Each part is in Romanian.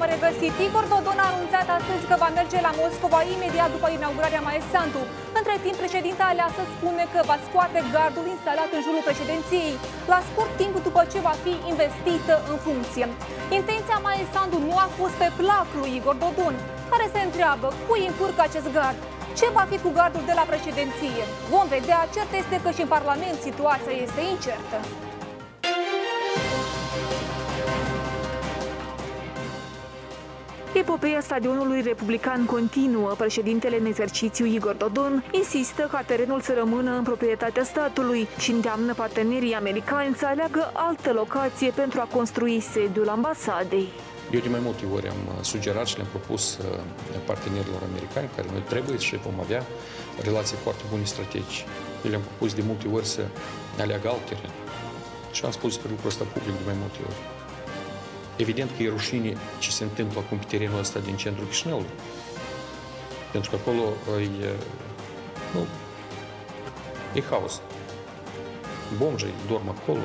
Bună seara și bine v-am regăsit! Igor Dodon a anunțat astăzi că va merge la Moscova imediat după inaugurarea Maesantu. Între timp, președinta aleasă spune că va scoate gardul instalat în jurul președinției, la scurt timp după ce va fi investită în funcție. Intenția Maesantu nu a fost pe plac lui Igor Dodon, care se întreabă cui încurcă acest gard. Ce va fi cu gardul de la președinție? Vom vedea, cert este că și în Parlament situația este incertă. Epopeia stadionului republican continuă. Președintele în exercițiu Igor Dodon insistă ca terenul să rămână în proprietatea statului și îndeamnă partenerii americani să aleagă altă locație pentru a construi sediul ambasadei. Eu de mai multe ori am sugerat și le-am propus uh, partenerilor americani, care noi trebuie și vom avea relații foarte bune strategice. Eu le-am propus de multe ori să aleagă alt teren. Și am spus despre lucrul ăsta public de mai multe ori. Evident că e rușine ce se întâmplă acum pe terenul ăsta din centrul Chișinăului. Pentru că acolo e, nu, e haos. Bomjii dorm acolo,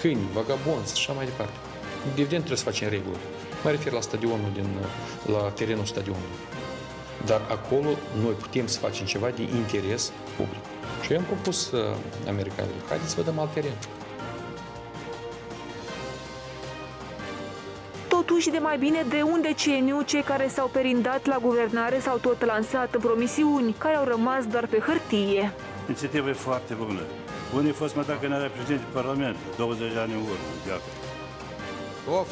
câini, vagabonți și așa mai departe. Evident trebuie să facem reguli. Mă refer la stadionul din, la terenul stadionului. Dar acolo noi putem să facem ceva de interes public. Și eu am propus uh, americanilor, haideți să vedem alt teren. Totuși, de mai bine de un deceniu, cei care s-au perindat la guvernare s-au tot lansat în promisiuni, care au rămas doar pe hârtie. Inițiativa e foarte bună. Unii fost mă dacă ne-a președinte Parlament, 20 de ani în urmă, Iată. Of!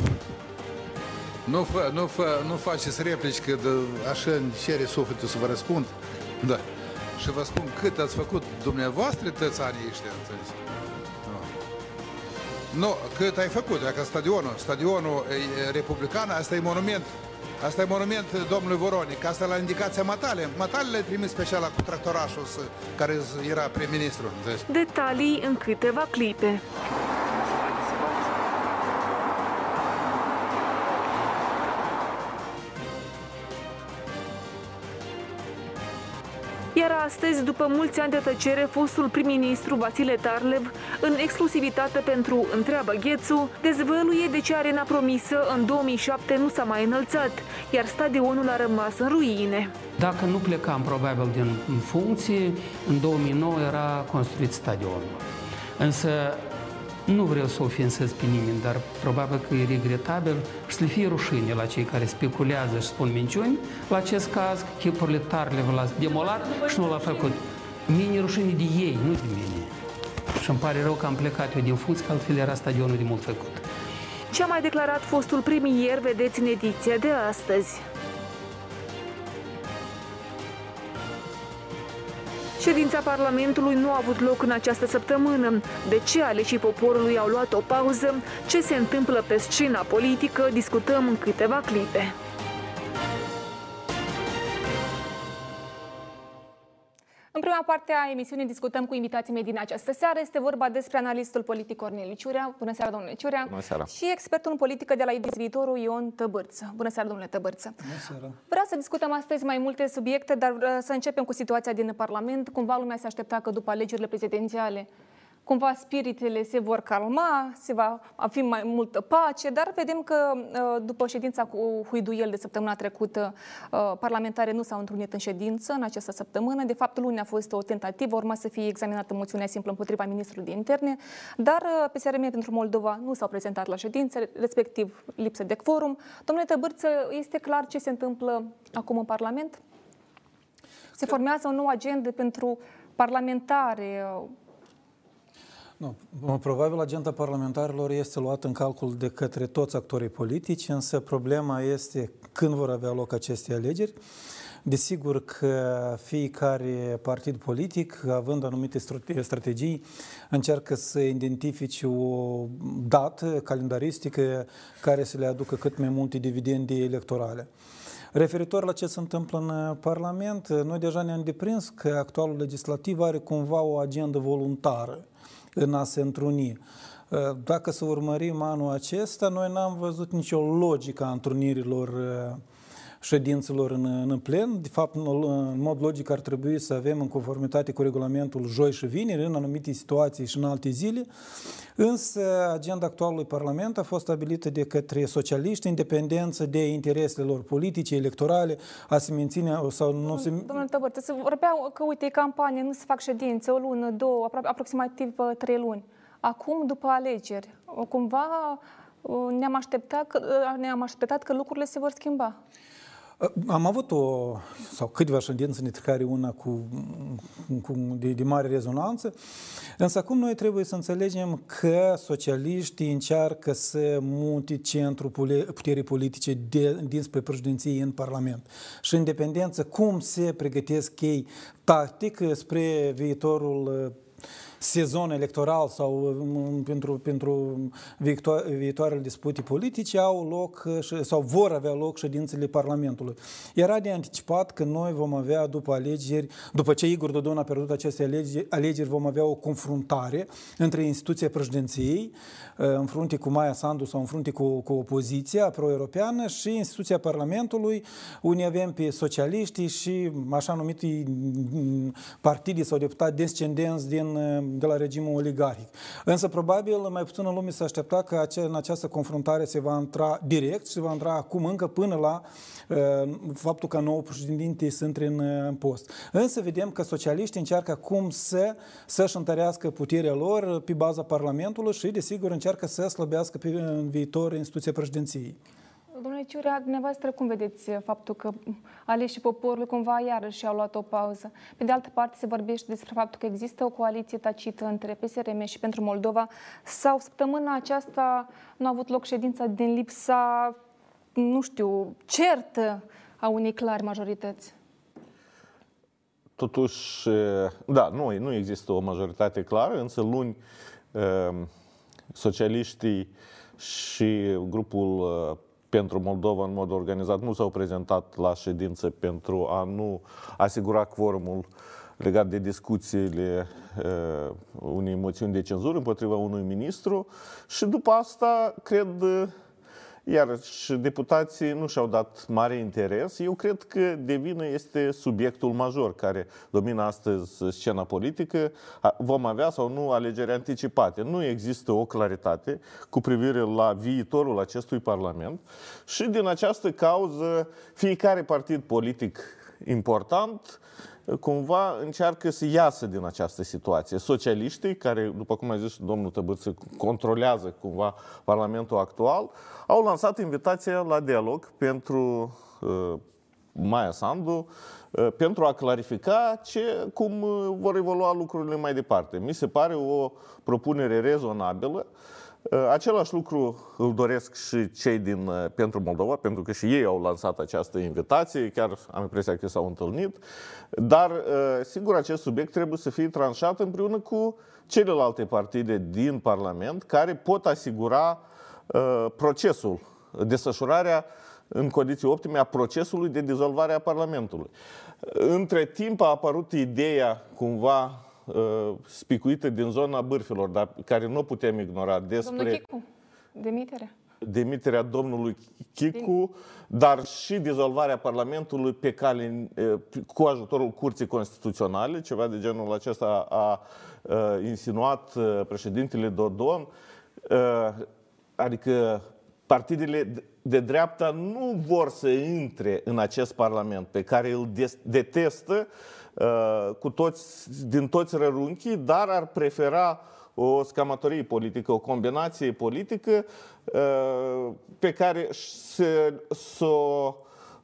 Nu, fă, nu, fă, nu faceți replici că de, așa îmi cere sufletul să vă răspund. Da. Și vă spun cât ați făcut dumneavoastră toți anii ăștia, înțelegi? Nu, cât ai făcut, dacă stadionul, stadionul e, republican, asta e monument. Asta e monument domnului Voronic, asta e la indicația Matale. Matale le trimis special la tractorașul care era prim-ministru. Detalii în câteva clipe. Astăzi, după mulți ani de tăcere, fostul prim-ministru Vasile Tarlev, în exclusivitate pentru Întreabă Ghețu, dezvăluie de ce arena promisă în 2007 nu s-a mai înălțat, iar stadionul a rămas în ruine. Dacă nu plecam probabil din funcție, în 2009 era construit stadionul. Însă nu vreau să ofensez pe nimeni, dar probabil că e regretabil și să le fie rușine la cei care speculează și spun minciuni. La acest caz, chipurile tarle l-a demolat și nu l-a făcut. Mine rușine de ei, nu de mine. Și îmi pare rău că am plecat eu din fuț, că altfel era stadionul de mult făcut. Ce a mai declarat fostul premier, vedeți în ediția de astăzi. Ședința Parlamentului nu a avut loc în această săptămână. De ce aleșii poporului au luat o pauză? Ce se întâmplă pe scena politică? Discutăm în câteva clipe. În prima parte a emisiunii discutăm cu invitații mei din această seară. Este vorba despre analistul politic Corneliu Ciurea. Bună seara, domnule Ciurea. Bună seara. Și expertul în politică de la IDIS Viitorul, Ion Tăbărță. Bună seara, domnule Tăbărță. Bună seara. Vreau să discutăm astăzi mai multe subiecte, dar să începem cu situația din Parlament. Cumva lumea se aștepta că după alegerile prezidențiale cumva spiritele se vor calma, se va fi mai multă pace, dar vedem că uh, după ședința cu Huiduiel de săptămâna trecută, uh, parlamentare nu s-au întrunit în ședință în această săptămână. De fapt, luni a fost o tentativă, urma să fie examinată moțiunea simplă împotriva ministrului de interne, dar uh, PSRM pentru Moldova nu s-au prezentat la ședință, respectiv lipsă de quorum. Domnule Tăbârță, este clar ce se întâmplă acum în Parlament? Se formează o nouă agendă pentru parlamentare, nu, probabil agenda parlamentarilor este luată în calcul de către toți actorii politici, însă problema este când vor avea loc aceste alegeri. Desigur că fiecare partid politic, având anumite strategii, încearcă să identifice o dată calendaristică care să le aducă cât mai multe dividende electorale. Referitor la ce se întâmplă în Parlament, noi deja ne-am deprins că actualul legislativ are cumva o agendă voluntară în a se întruni. Uh, dacă să urmărim anul acesta, noi n-am văzut nicio logică a întrunirilor uh, ședințelor în, în plen. De fapt, în mod logic ar trebui să avem în conformitate cu regulamentul joi și vineri, în anumite situații și în alte zile. Însă, agenda actualului Parlament a fost stabilită de către socialiști, independență de interesele lor politice, electorale, a se menține sau nu se... Domnule Tăbărță, se vorbea că, uite, e campanie, nu se fac ședințe, o lună, două, aproximativ uh, trei luni. Acum, după alegeri, cumva uh, ne-am așteptat, că, uh, ne-am așteptat că lucrurile se vor schimba. Am avut o, sau câteva ședințe, dintre care una cu, cu de, de mare rezonanță, însă acum noi trebuie să înțelegem că socialiștii încearcă să mute centrul puterii politice de, dinspre președinție în Parlament. Și independență cum se pregătesc ei tactic spre viitorul sezon electoral sau um, pentru, pentru viitoarele dispute politice au loc uh, sau vor avea loc ședințele Parlamentului. Era de anticipat că noi vom avea după alegeri, după ce Igor Dodon a pierdut aceste alegeri, alegeri vom avea o confruntare între instituția președinției uh, în frunte cu Maia Sandu sau în frunte cu, cu opoziția pro-europeană și instituția Parlamentului, unde avem pe socialiștii și așa numiti mm, partide sau deputați descendenți din uh, de la regimul oligarhic. Însă, probabil, mai puțină lume se aștepta că în această confruntare se va intra direct și se va intra acum încă până la uh, faptul că nou președinte sunt în, uh, în post. Însă vedem că socialiștii încearcă acum să, să-și întărească puterea lor pe baza Parlamentului și, desigur, încearcă să slăbească pe în viitor instituția președinției. Domnule Ciurea, dumneavoastră cum vedeți faptul că aleșii poporului cumva iarăși au luat o pauză? Pe de altă parte se vorbește despre faptul că există o coaliție tacită între PSRM și pentru Moldova sau săptămâna aceasta nu a avut loc ședința din lipsa, nu știu, certă a unei clari majorități? Totuși, da, nu, nu există o majoritate clară, însă luni socialiștii și grupul pentru Moldova în mod organizat. Nu s-au prezentat la ședință pentru a nu asigura quorumul legat de discuțiile uh, unei moțiuni de cenzură împotriva unui ministru. Și după asta, cred, iar și deputații nu și-au dat mare interes. Eu cred că de vină este subiectul major care domină astăzi scena politică. Vom avea sau nu alegeri anticipate. Nu există o claritate cu privire la viitorul acestui Parlament și din această cauză fiecare partid politic important cumva încearcă să iasă din această situație. Socialiștii, care, după cum a zis domnul Tăbâță, controlează cumva Parlamentul actual, au lansat invitația la dialog pentru uh, Maia Sandu, uh, pentru a clarifica ce, cum uh, vor evolua lucrurile mai departe. Mi se pare o propunere rezonabilă. Uh, același lucru îl doresc și cei din Pentru Moldova, pentru că și ei au lansat această invitație, chiar am impresia că s-au întâlnit, dar sigur acest subiect trebuie să fie tranșat împreună cu celelalte partide din Parlament care pot asigura Uh, procesul, desfășurarea în condiții optime a procesului de dizolvare a Parlamentului. Între timp a apărut ideea cumva uh, spicuită din zona bârfilor, dar care nu putem ignora despre... Domnul Chicu, demiterea. Demiterea domnului Chicu, dar și dizolvarea Parlamentului pe cale, uh, cu ajutorul Curții Constituționale, ceva de genul acesta a, a insinuat președintele Dodon adică partidele de dreapta nu vor să intre în acest parlament pe care îl detestă uh, cu toți, din toți rărunchii, dar ar prefera o scamatorie politică, o combinație politică uh, pe care să, să o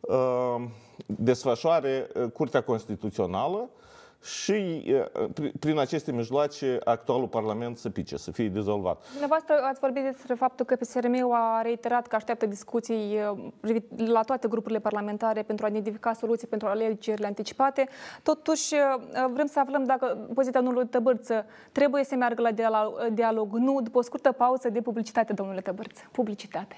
uh, desfășoare Curtea Constituțională și prin aceste mijloace actualul Parlament să pice, să fie dizolvat. Dumneavoastră ați vorbit despre faptul că PSRM a reiterat că așteaptă discuții la toate grupurile parlamentare pentru a identifica soluții pentru alegerile anticipate. Totuși, vrem să aflăm dacă poziția domnului Tăbărță trebuie să meargă la dialog, nu după o scurtă pauză de publicitate, domnule Tăbărță. Publicitate.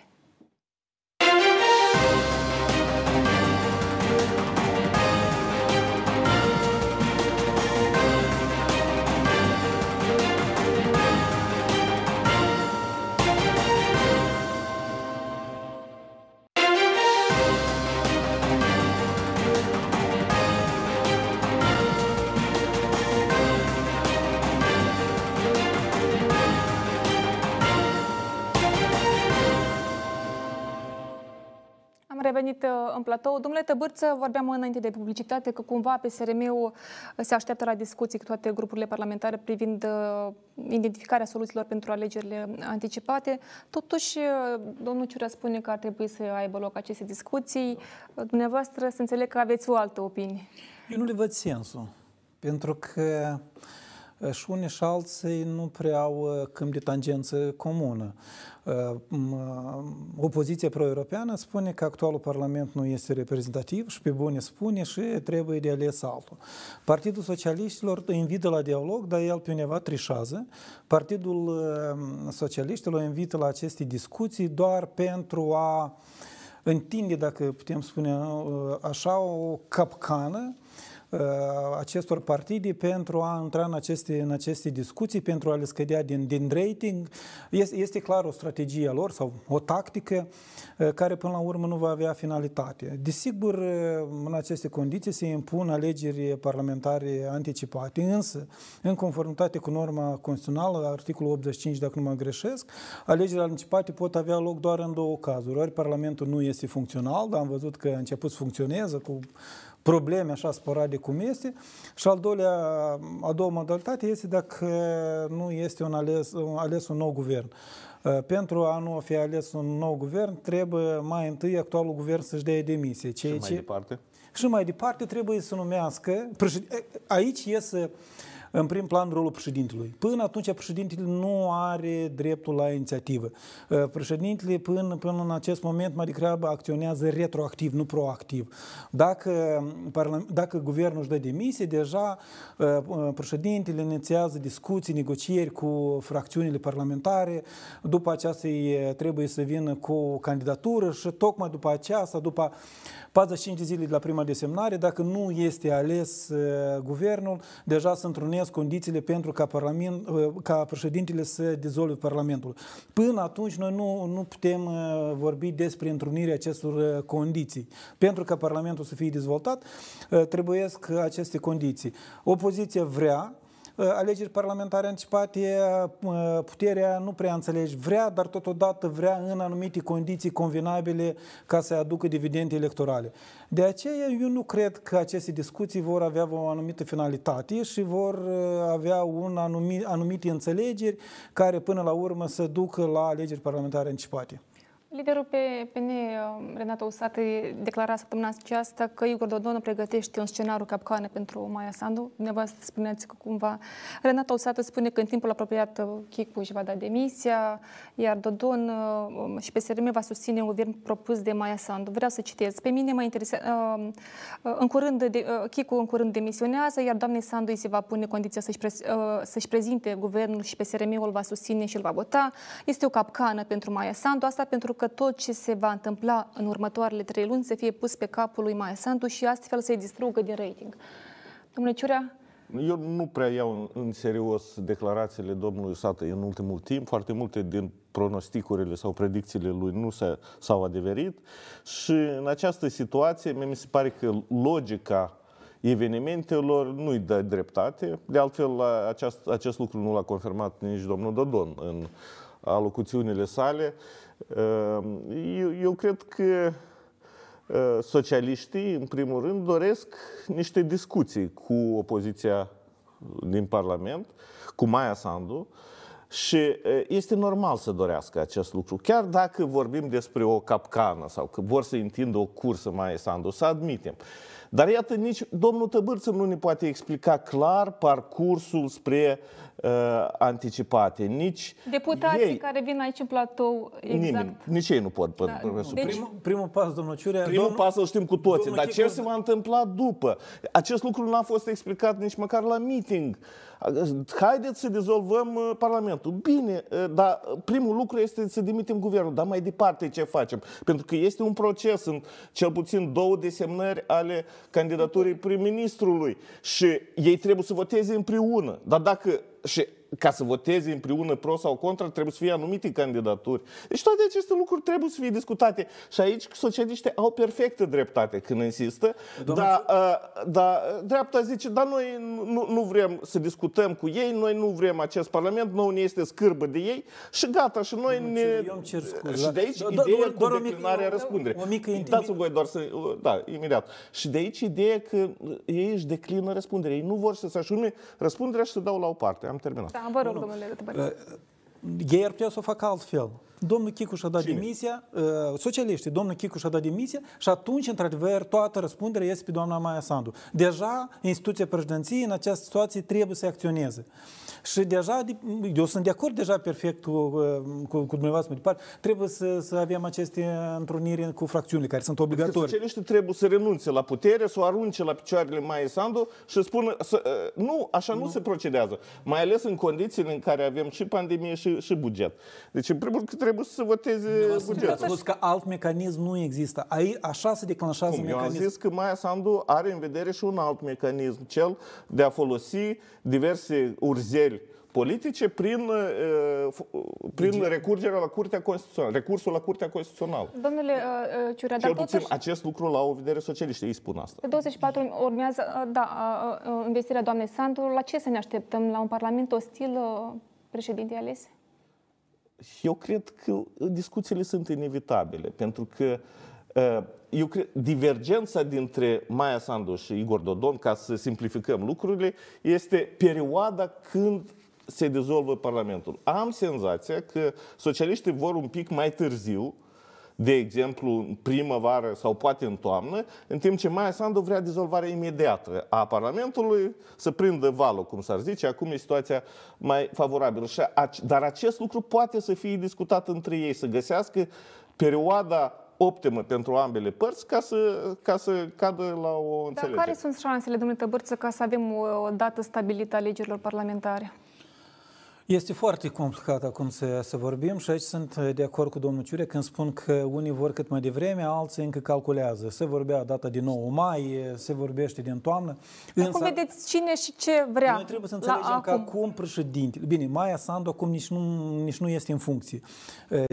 Revenit uh, în platou. Domnule Tăbârță, vorbeam înainte de publicitate că cumva PSRM-ul se așteaptă la discuții cu toate grupurile parlamentare privind uh, identificarea soluțiilor pentru alegerile anticipate. Totuși, uh, domnul Ciurea spune că ar trebui să aibă loc aceste discuții. Dumneavoastră, să înțeleg că aveți o altă opinie. Eu nu le văd sensul, pentru că și unii și alții nu prea au câmp de tangență comună. Opoziția pro-europeană spune că actualul Parlament nu este reprezentativ și pe bune spune și trebuie de ales altul. Partidul Socialiștilor invită la dialog, dar el pe undeva trișează. Partidul Socialiștilor invită la aceste discuții doar pentru a întinde, dacă putem spune așa, o capcană Uh, acestor partide pentru a intra în aceste, în aceste discuții, pentru a le scădea din, din rating. Este, este clar o strategie a lor sau o tactică uh, care până la urmă nu va avea finalitate. Desigur, uh, în aceste condiții se impun alegeri parlamentare anticipate, însă, în conformitate cu norma constituțională, articolul 85, dacă nu mă greșesc, alegerile anticipate pot avea loc doar în două cazuri. Ori Parlamentul nu este funcțional, dar am văzut că a început să funcționeze cu probleme așa sporade cum este. Și al doilea, a doua modalitate este dacă nu este un ales, un ales un nou guvern. Uh, pentru a nu fi ales un nou guvern, trebuie mai întâi actualul guvern să-și dea demisie. Ceea și mai ce... departe? Și mai departe trebuie să numească... Aici iese în prim plan rolul președintelui. Până atunci președintele nu are dreptul la inițiativă. Uh, președintele până, până în acest moment mai degrabă acționează retroactiv, nu proactiv. Dacă, dacă guvernul își dă demisie, deja uh, uh, președintele inițiază discuții, negocieri cu fracțiunile parlamentare, după aceasta trebuie să vină cu o candidatură și tocmai după aceasta, după 45 de zile de la prima desemnare, dacă nu este ales uh, guvernul, deja se întrunesc condițiile pentru ca, parlament, uh, ca președintele să dizolve Parlamentul. Până atunci noi nu, nu putem uh, vorbi despre întrunirea acestor condiții. Pentru ca Parlamentul să fie dezvoltat, trebuie aceste condiții. Opoziția vrea Uh, alegeri parlamentare anticipate, uh, puterea nu prea înțelegi, vrea, dar totodată vrea în anumite condiții convenabile ca să aducă dividende electorale. De aceea eu nu cred că aceste discuții vor avea o anumită finalitate și vor uh, avea un anumit, anumite înțelegeri care până la urmă să ducă la alegeri parlamentare anticipate. Liderul pe PN, Renata Usată, declara săptămâna aceasta că Igor Dodon pregătește un scenariu capcană pentru Maia Sandu. Dumneavoastră spuneți că cumva... Renata Usată spune că în timpul apropiat uh, Chicu își va da demisia, iar Dodon uh, și PSRM va susține un guvern propus de Maia Sandu. Vreau să citez. Pe mine mă interesează... Uh, în curând, de, Chicu în curând demisionează, iar doamnei Sandu îi se va pune condiția să-și, pre, să-și prezinte guvernul și PSRM-ul va susține și îl va vota. Este o capcană pentru Maia Sandu, asta pentru că că tot ce se va întâmpla în următoarele trei luni să fie pus pe capul lui Maia Sandu și astfel să-i distrugă din rating. Domnule Ciurea? Eu nu prea iau în serios declarațiile domnului Sată în ultimul timp. Foarte multe din pronosticurile sau predicțiile lui nu s-au adeverit și în această situație mi se pare că logica evenimentelor nu-i dă dreptate. De altfel, acest, acest lucru nu l-a confirmat nici domnul Dodon în alocuțiunile sale. Ehm, eu, eu cred că socialiștii, în primul rând, doresc niște discuții cu opoziția din Parlament, cu Maia Sandu, și este normal să dorească acest lucru. Chiar dacă vorbim despre o capcană sau că vor să întindă o cursă Maia Sandu, să admitem. Dar iată, nici domnul Tăbârță nu ne poate explica clar parcursul spre uh, anticipate. Nici Deputații ei, care vin aici în platou, exact. Nimeni, nici ei nu pot. Da. Deci, primul, primul pas, domnul Ciurea... Primul domnul, pas îl știm cu toții, dar ce se va întâmpla după? Acest lucru nu a fost explicat nici măcar la meeting. Haideți să dizolvăm uh, Parlamentul. Bine, uh, dar primul lucru este să dimitem guvernul. Dar mai departe ce facem? Pentru că este un proces, în cel puțin două desemnări ale candidaturii prim-ministrului și ei trebuie să voteze împreună. Dar dacă și ca să voteze împreună pro sau contra, trebuie să fie anumite candidaturi. Deci toate aceste lucruri trebuie să fie discutate. Și aici socialiștii au perfectă dreptate când insistă, Domnul... dar uh, da, dreapta zice, dar noi nu, nu vrem să discutăm cu ei, noi nu vrem acest parlament, nou ne este scârbă de ei și gata, și noi Domnul, ne... Eu îmi cer scuze. Și de aici Do- do- ideea doar- cu doar o mică- declinarea o- răspundere. o mică intimi- Dați-mi voi doar să... Da, imediat. Și de aici ideea că ei își declină răspunderea. Ei nu vor să se asume răspunderea și să dau la o parte. Am terminat. Da, vă rog, domnule Tăbărță. Ei ar putea să o facă altfel. Domnul Chicuș și-a dat demisia, uh, socialiștii, domnul Chicuș și-a dat demisia și atunci, într-adevăr, toată răspunderea este pe doamna Maia Sandu. Deja, instituția președinției în această situație trebuie să acționeze. Și deja, de- eu sunt de acord deja perfect cu, uh, cu, cu dumneavoastră mai departe, trebuie să, să avem aceste întruniri cu fracțiunile care sunt Că obligatorii. socialiștii trebuie să renunțe la putere, să o arunce la picioarele Maia Sandu și să spună, să, uh, nu, așa nu. se procedează. Mai ales în condițiile în care avem și pandemie și, și buget. Deci, în primul rând, că trebuie să se voteze Ați bugetul. spus că alt mecanism nu există. Ai, așa se declanșează Cum? Eu am mecanismul. zis că Maia Sandu are în vedere și un alt mecanism, cel de a folosi diverse urzeli politice prin, uh, f- prin recurgerea la Curtea Constituțională, recursul la Curtea Constituțională. Domnule uh, uh, Ciurea, dar Cel puțin totuși... acest lucru la o vedere socialiști, ei spun asta. Pe 24 urmează, uh, da, uh, uh, investirea doamnei Sandu. La ce să ne așteptăm? La un parlament ostil uh, președinte ales? Eu cred că discuțiile sunt inevitabile, pentru că uh, eu cred, divergența dintre Maia Sandu și Igor Dodon, ca să simplificăm lucrurile, este perioada când se dizolvă Parlamentul. Am senzația că socialiștii vor un pic mai târziu, de exemplu, în primăvară sau poate în toamnă, în timp ce Maia Sandu vrea dizolvarea imediată a Parlamentului, să prindă valul, cum s-ar zice, acum e situația mai favorabilă. Și ac- Dar acest lucru poate să fie discutat între ei, să găsească perioada optimă pentru ambele părți ca să, ca să cadă la o Dar înțelegere. care sunt șansele, domnule Tăbărță, ca să avem o, o dată stabilită a alegerilor parlamentare? Este foarte complicat acum să, să vorbim și aici sunt de acord cu domnul Ciure când spun că unii vor cât mai devreme, alții încă calculează. Se vorbea data de 9 mai, se vorbește din toamnă. Dar cum vedeți cine și ce vrea? Noi trebuie să la înțelegem că acum? acum președintele, bine, Maia Sandu acum nici nu, nici nu este în funcție.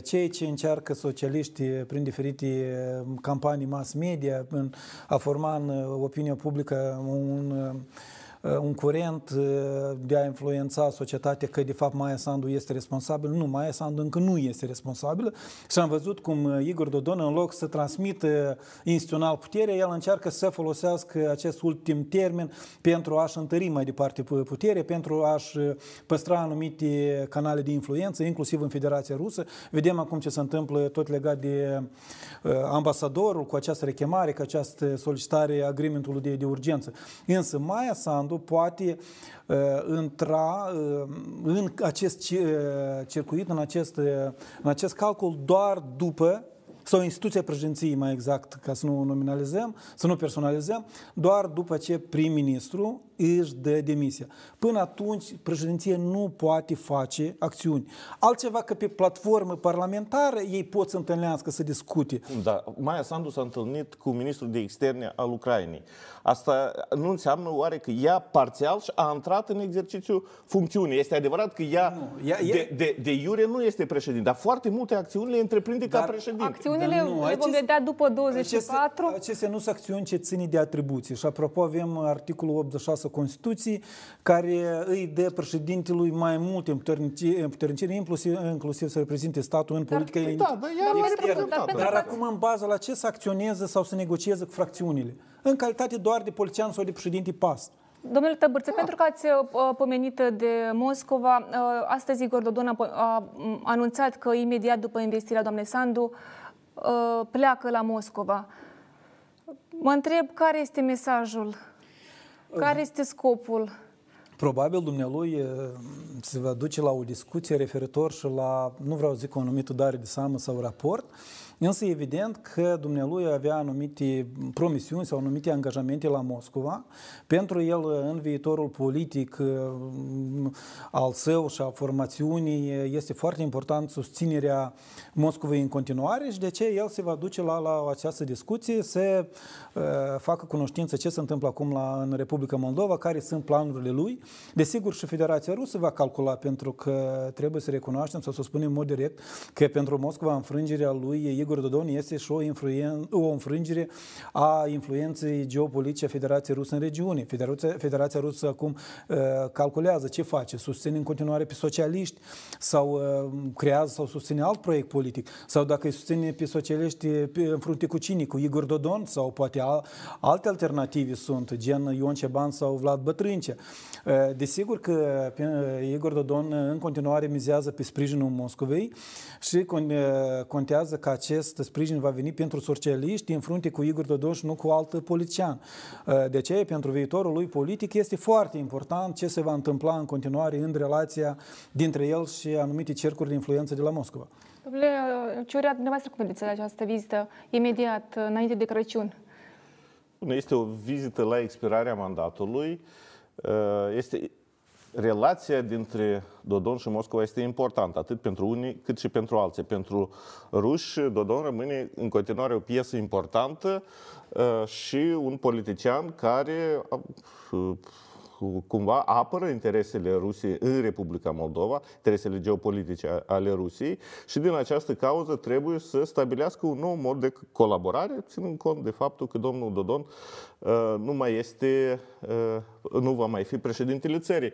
Ceea ce încearcă socialiștii prin diferite campanii mass media în a forma în opinia publică un un curent de a influența societatea că de fapt Maia Sandu este responsabil. Nu, Maia Sandu încă nu este responsabilă și am văzut cum Igor Dodon în loc să transmită instituțional puterea, el încearcă să folosească acest ultim termen pentru a-și întări mai departe puterea, pentru a-și păstra anumite canale de influență, inclusiv în Federația Rusă. Vedem acum ce se întâmplă tot legat de ambasadorul cu această rechemare, cu această solicitare agreementului de, de urgență. Însă Maia Sandu poate uh, intra uh, în acest uh, circuit, în acest, uh, în acest calcul doar după sau instituția președinției, mai exact, ca să nu nominalizăm, să nu personalizăm, doar după ce prim-ministru își dă demisia. Până atunci, președinția nu poate face acțiuni. Altceva că pe platformă parlamentară ei pot să întâlnească, să discute. Da, Maia Sandu s-a întâlnit cu ministrul de externe al Ucrainei. Asta nu înseamnă oare că ea parțial și a intrat în exercițiul funcțiunii. Este adevărat că ea, Nu, ea- de, de, de iure nu este președinte, dar foarte multe acțiuni le întreprinde ca Dar președinte. Acțiunile Dar nu, le vom acest- vedea după 24. Aceste, acestea nu sunt acțiuni ce ține de atribuții. Și apropo avem articolul 86 Constituției care îi dă președintelui mai multe împuterniciri, inclusiv, inclusiv să reprezinte statul în politica da, dar ea Dar l-a pentru- reprezentat. dar pentru Dar că- acum în bază la ce să acționeze sau să negocieze cu fracțiunile? În calitate doar de polițian sau de președinte PAS. Domnule Tăbârță, pentru că ați uh, pomenit de Moscova, uh, astăzi Igor Dodon a, a m, anunțat că imediat după investirea doamnei Sandu uh, pleacă la Moscova. Mă întreb care este mesajul, care este scopul? Probabil dumnealui eh, se va duce la o discuție referitor și la, nu vreau să zic o anumită dare de seamă sau raport, Însă evident că dumnealui avea anumite promisiuni sau anumite angajamente la Moscova. Pentru el, în viitorul politic al său și a formațiunii, este foarte important susținerea Moscovei în continuare și de ce el se va duce la, la această discuție, să uh, facă cunoștință ce se întâmplă acum la, în Republica Moldova, care sunt planurile lui. Desigur, și Federația Rusă va calcula, pentru că trebuie să recunoaștem sau să spunem în mod direct că pentru Moscova înfrângerea lui Igor Dodon este și o, influenț- o înfrângere a influenței geopolitice a Federației Rusă în regiune. Federația, Federația Rusă acum uh, calculează ce face, susține în continuare pe socialiști sau uh, creează sau susține alt proiect politic sau dacă îi susține pe socialiști pe, în frunte cu cine, cu Igor Dodon sau poate al, alte alternative sunt, gen Ion Ceban sau Vlad Bătrâncea. Desigur că Igor Dodon în continuare mizează pe sprijinul Moscovei și contează că acest sprijin va veni pentru socialiști în frunte cu Igor Dodon și nu cu alt politician. De aceea, pentru viitorul lui politic, este foarte important ce se va întâmpla în continuare în relația dintre el și anumite cercuri de influență de la Moscova. Domnule Ciurea, dumneavoastră cum vedeți această vizită imediat înainte de Crăciun? Este o vizită la expirarea mandatului. Este relația dintre Dodon și Moscova este importantă, atât pentru unii cât și pentru alții. Pentru ruși, Dodon rămâne în continuare o piesă importantă și un politician care cumva apără interesele Rusiei în Republica Moldova, interesele geopolitice ale Rusiei și din această cauză trebuie să stabilească un nou mod de colaborare, ținând cont de faptul că domnul Dodon uh, nu mai este, uh, nu va mai fi președintele țării.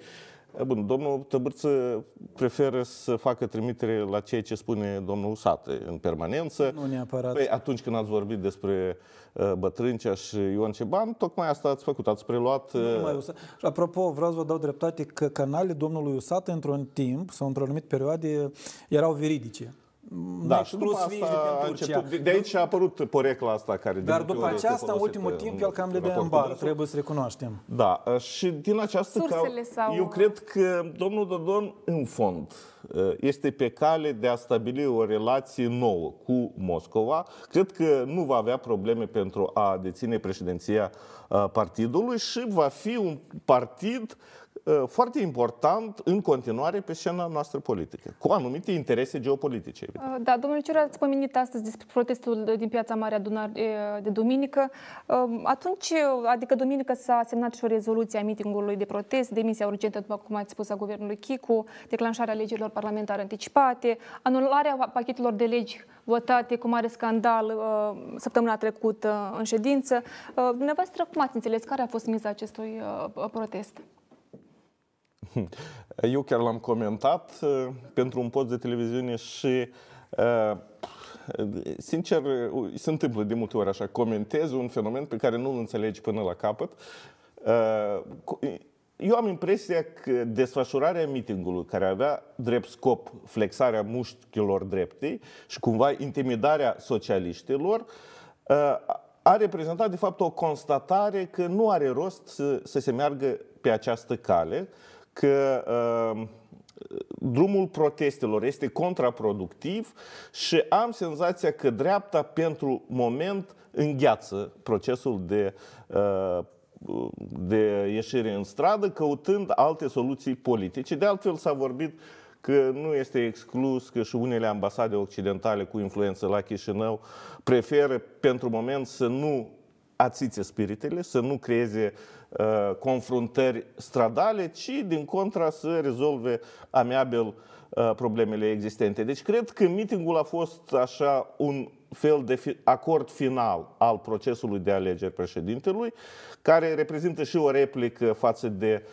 Bun, domnul Tăbârță preferă să facă trimitere la ceea ce spune domnul Sate în permanență. Nu neapărat. Păi, atunci când ați vorbit despre uh, Bătrâncea și Ion Ceban, tocmai asta ați făcut, ați preluat... Uh... Nu Și apropo, vreau să vă dau dreptate că canalele domnului Usat într-un timp sau într-o anumită perioadă erau veridice. Da, și după asta a început, de, de aici a apărut porecla asta care... Dar după aceasta, în ultimul timp, el cam le dea în bară, trebuie să recunoaștem. Da, și din această Sursele sau... eu cred că domnul Dodon, în fond, este pe cale de a stabili o relație nouă cu Moscova. Cred că nu va avea probleme pentru a deține președinția partidului și va fi un partid Uh, foarte important în continuare pe scena noastră politică, cu anumite interese geopolitice. Uh, da, domnule Ciura, ați pomenit astăzi despre protestul din Piața Mare Adunare de duminică. Uh, atunci, adică duminică s-a semnat și o rezoluție a mitingului de protest, demisia urgentă, după cum ați spus, a guvernului Chicu, declanșarea legilor parlamentare anticipate, anularea pachetelor de legi votate cu mare scandal săptămâna trecută în ședință. Dumneavoastră, cum ați înțeles? Care a fost miza acestui protest? Eu chiar l-am comentat uh, pentru un post de televiziune și uh, sincer, se întâmplă de multe ori așa, comentez un fenomen pe care nu-l înțelegi până la capăt. Uh, eu am impresia că desfășurarea mitingului, care avea drept scop flexarea mușchilor dreptei și cumva intimidarea socialiștilor, a reprezentat de fapt o constatare că nu are rost să, să se meargă pe această cale, că uh, drumul protestelor este contraproductiv și am senzația că dreapta pentru moment îngheață procesul de, uh, de ieșire în stradă, căutând alte soluții politice. De altfel s-a vorbit că nu este exclus că și unele ambasade occidentale cu influență la Chișinău preferă pentru moment să nu ațițe spiritele, să nu creeze uh, confruntări stradale, ci din contra să rezolve amiabil uh, problemele existente. Deci cred că mitingul a fost așa un fel de fi- acord final al procesului de alegeri președintelui, care reprezintă și o replică față de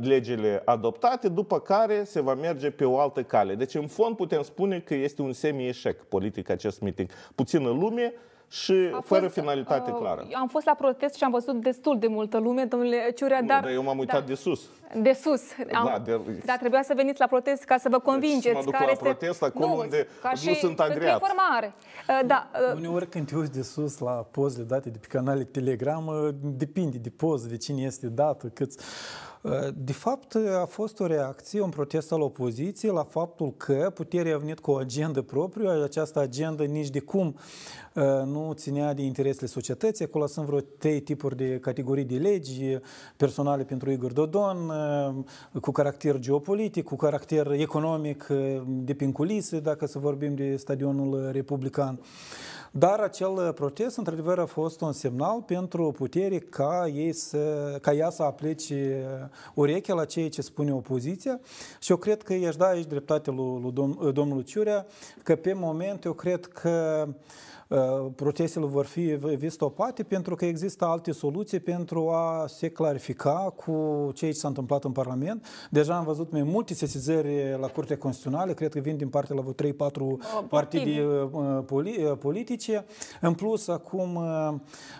legile adoptate, după care se va merge pe o altă cale. Deci, în fond, putem spune că este un semi-eșec politic acest meeting. Puțină lume, și a fără fost, finalitate uh, clară. Am fost la protest și am văzut destul de multă lume, domnule Ciurea, nu, dar... dar eu m-am uitat da, de sus. De sus. Am, Da, de- Dar trebuia să veniți la protest ca să vă convingeți. mă duc care la este... protest acolo unde ca nu și sunt pentru agreat. informare. Uh, Da, uh, Uneori când te uiți de sus la pozele date de pe canale Telegram, depinde de poză, de cine este dată, câți... De fapt, a fost o reacție, un protest al opoziției la faptul că puterea a venit cu o agendă proprie, această agendă nici de cum uh, nu ținea de interesele societății. Acolo sunt vreo trei tipuri de categorii de legi personale pentru Igor Dodon, uh, cu caracter geopolitic, cu caracter economic, uh, de prin culise, dacă să vorbim de stadionul republican. Dar acel protest, într-adevăr, a fost un semnal pentru putere ca, ei să, ca ea să aplece urechea la ceea ce spune opoziția. Și eu cred că i-aș da aici dreptate lui, lui dom, domnul Ciurea că pe moment eu cred că uh, protestele vor fi stopate pentru că există alte soluții pentru a se clarifica cu ceea ce s-a întâmplat în Parlament. Deja am văzut mai multe sesizări la Curtea Constituțională, cred că vin din partea la vreo 3-4 partide uh, poli- uh, politice. În plus, acum uh,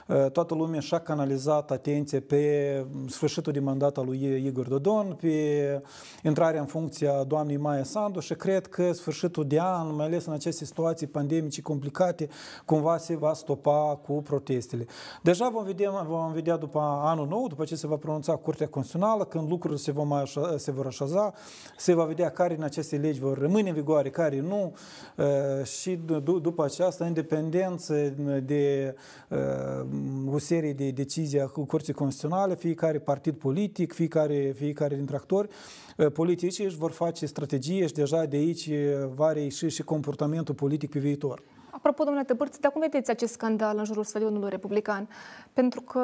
uh, toată lumea și-a canalizat atenție pe sfârșitul de mandat al lui Igor Dodon, pe intrarea în funcție a doamnei Maia Sandu și cred că sfârșitul de an, mai ales în aceste situații pandemice complicate, cumva se va stopa cu protestele. Deja vom vedea, vom vedea după anul nou, după ce se va pronunța Curtea Constituțională, când lucrurile se, vom așa, se vor așeza, se va vedea care din aceste legi vor rămâne în vigoare, care nu uh, și d- după aceasta, independență de uh, o serie de decizii a Curții Constituționale, fiecare partid politic, fiecare, fiecare dintre actori uh, politici își vor face strategie și deja de aici va reieși și comportamentul politic pe viitor. Apropo, domnule Tăbărț, dar cum vedeți acest scandal în jurul stadionului republican? Pentru că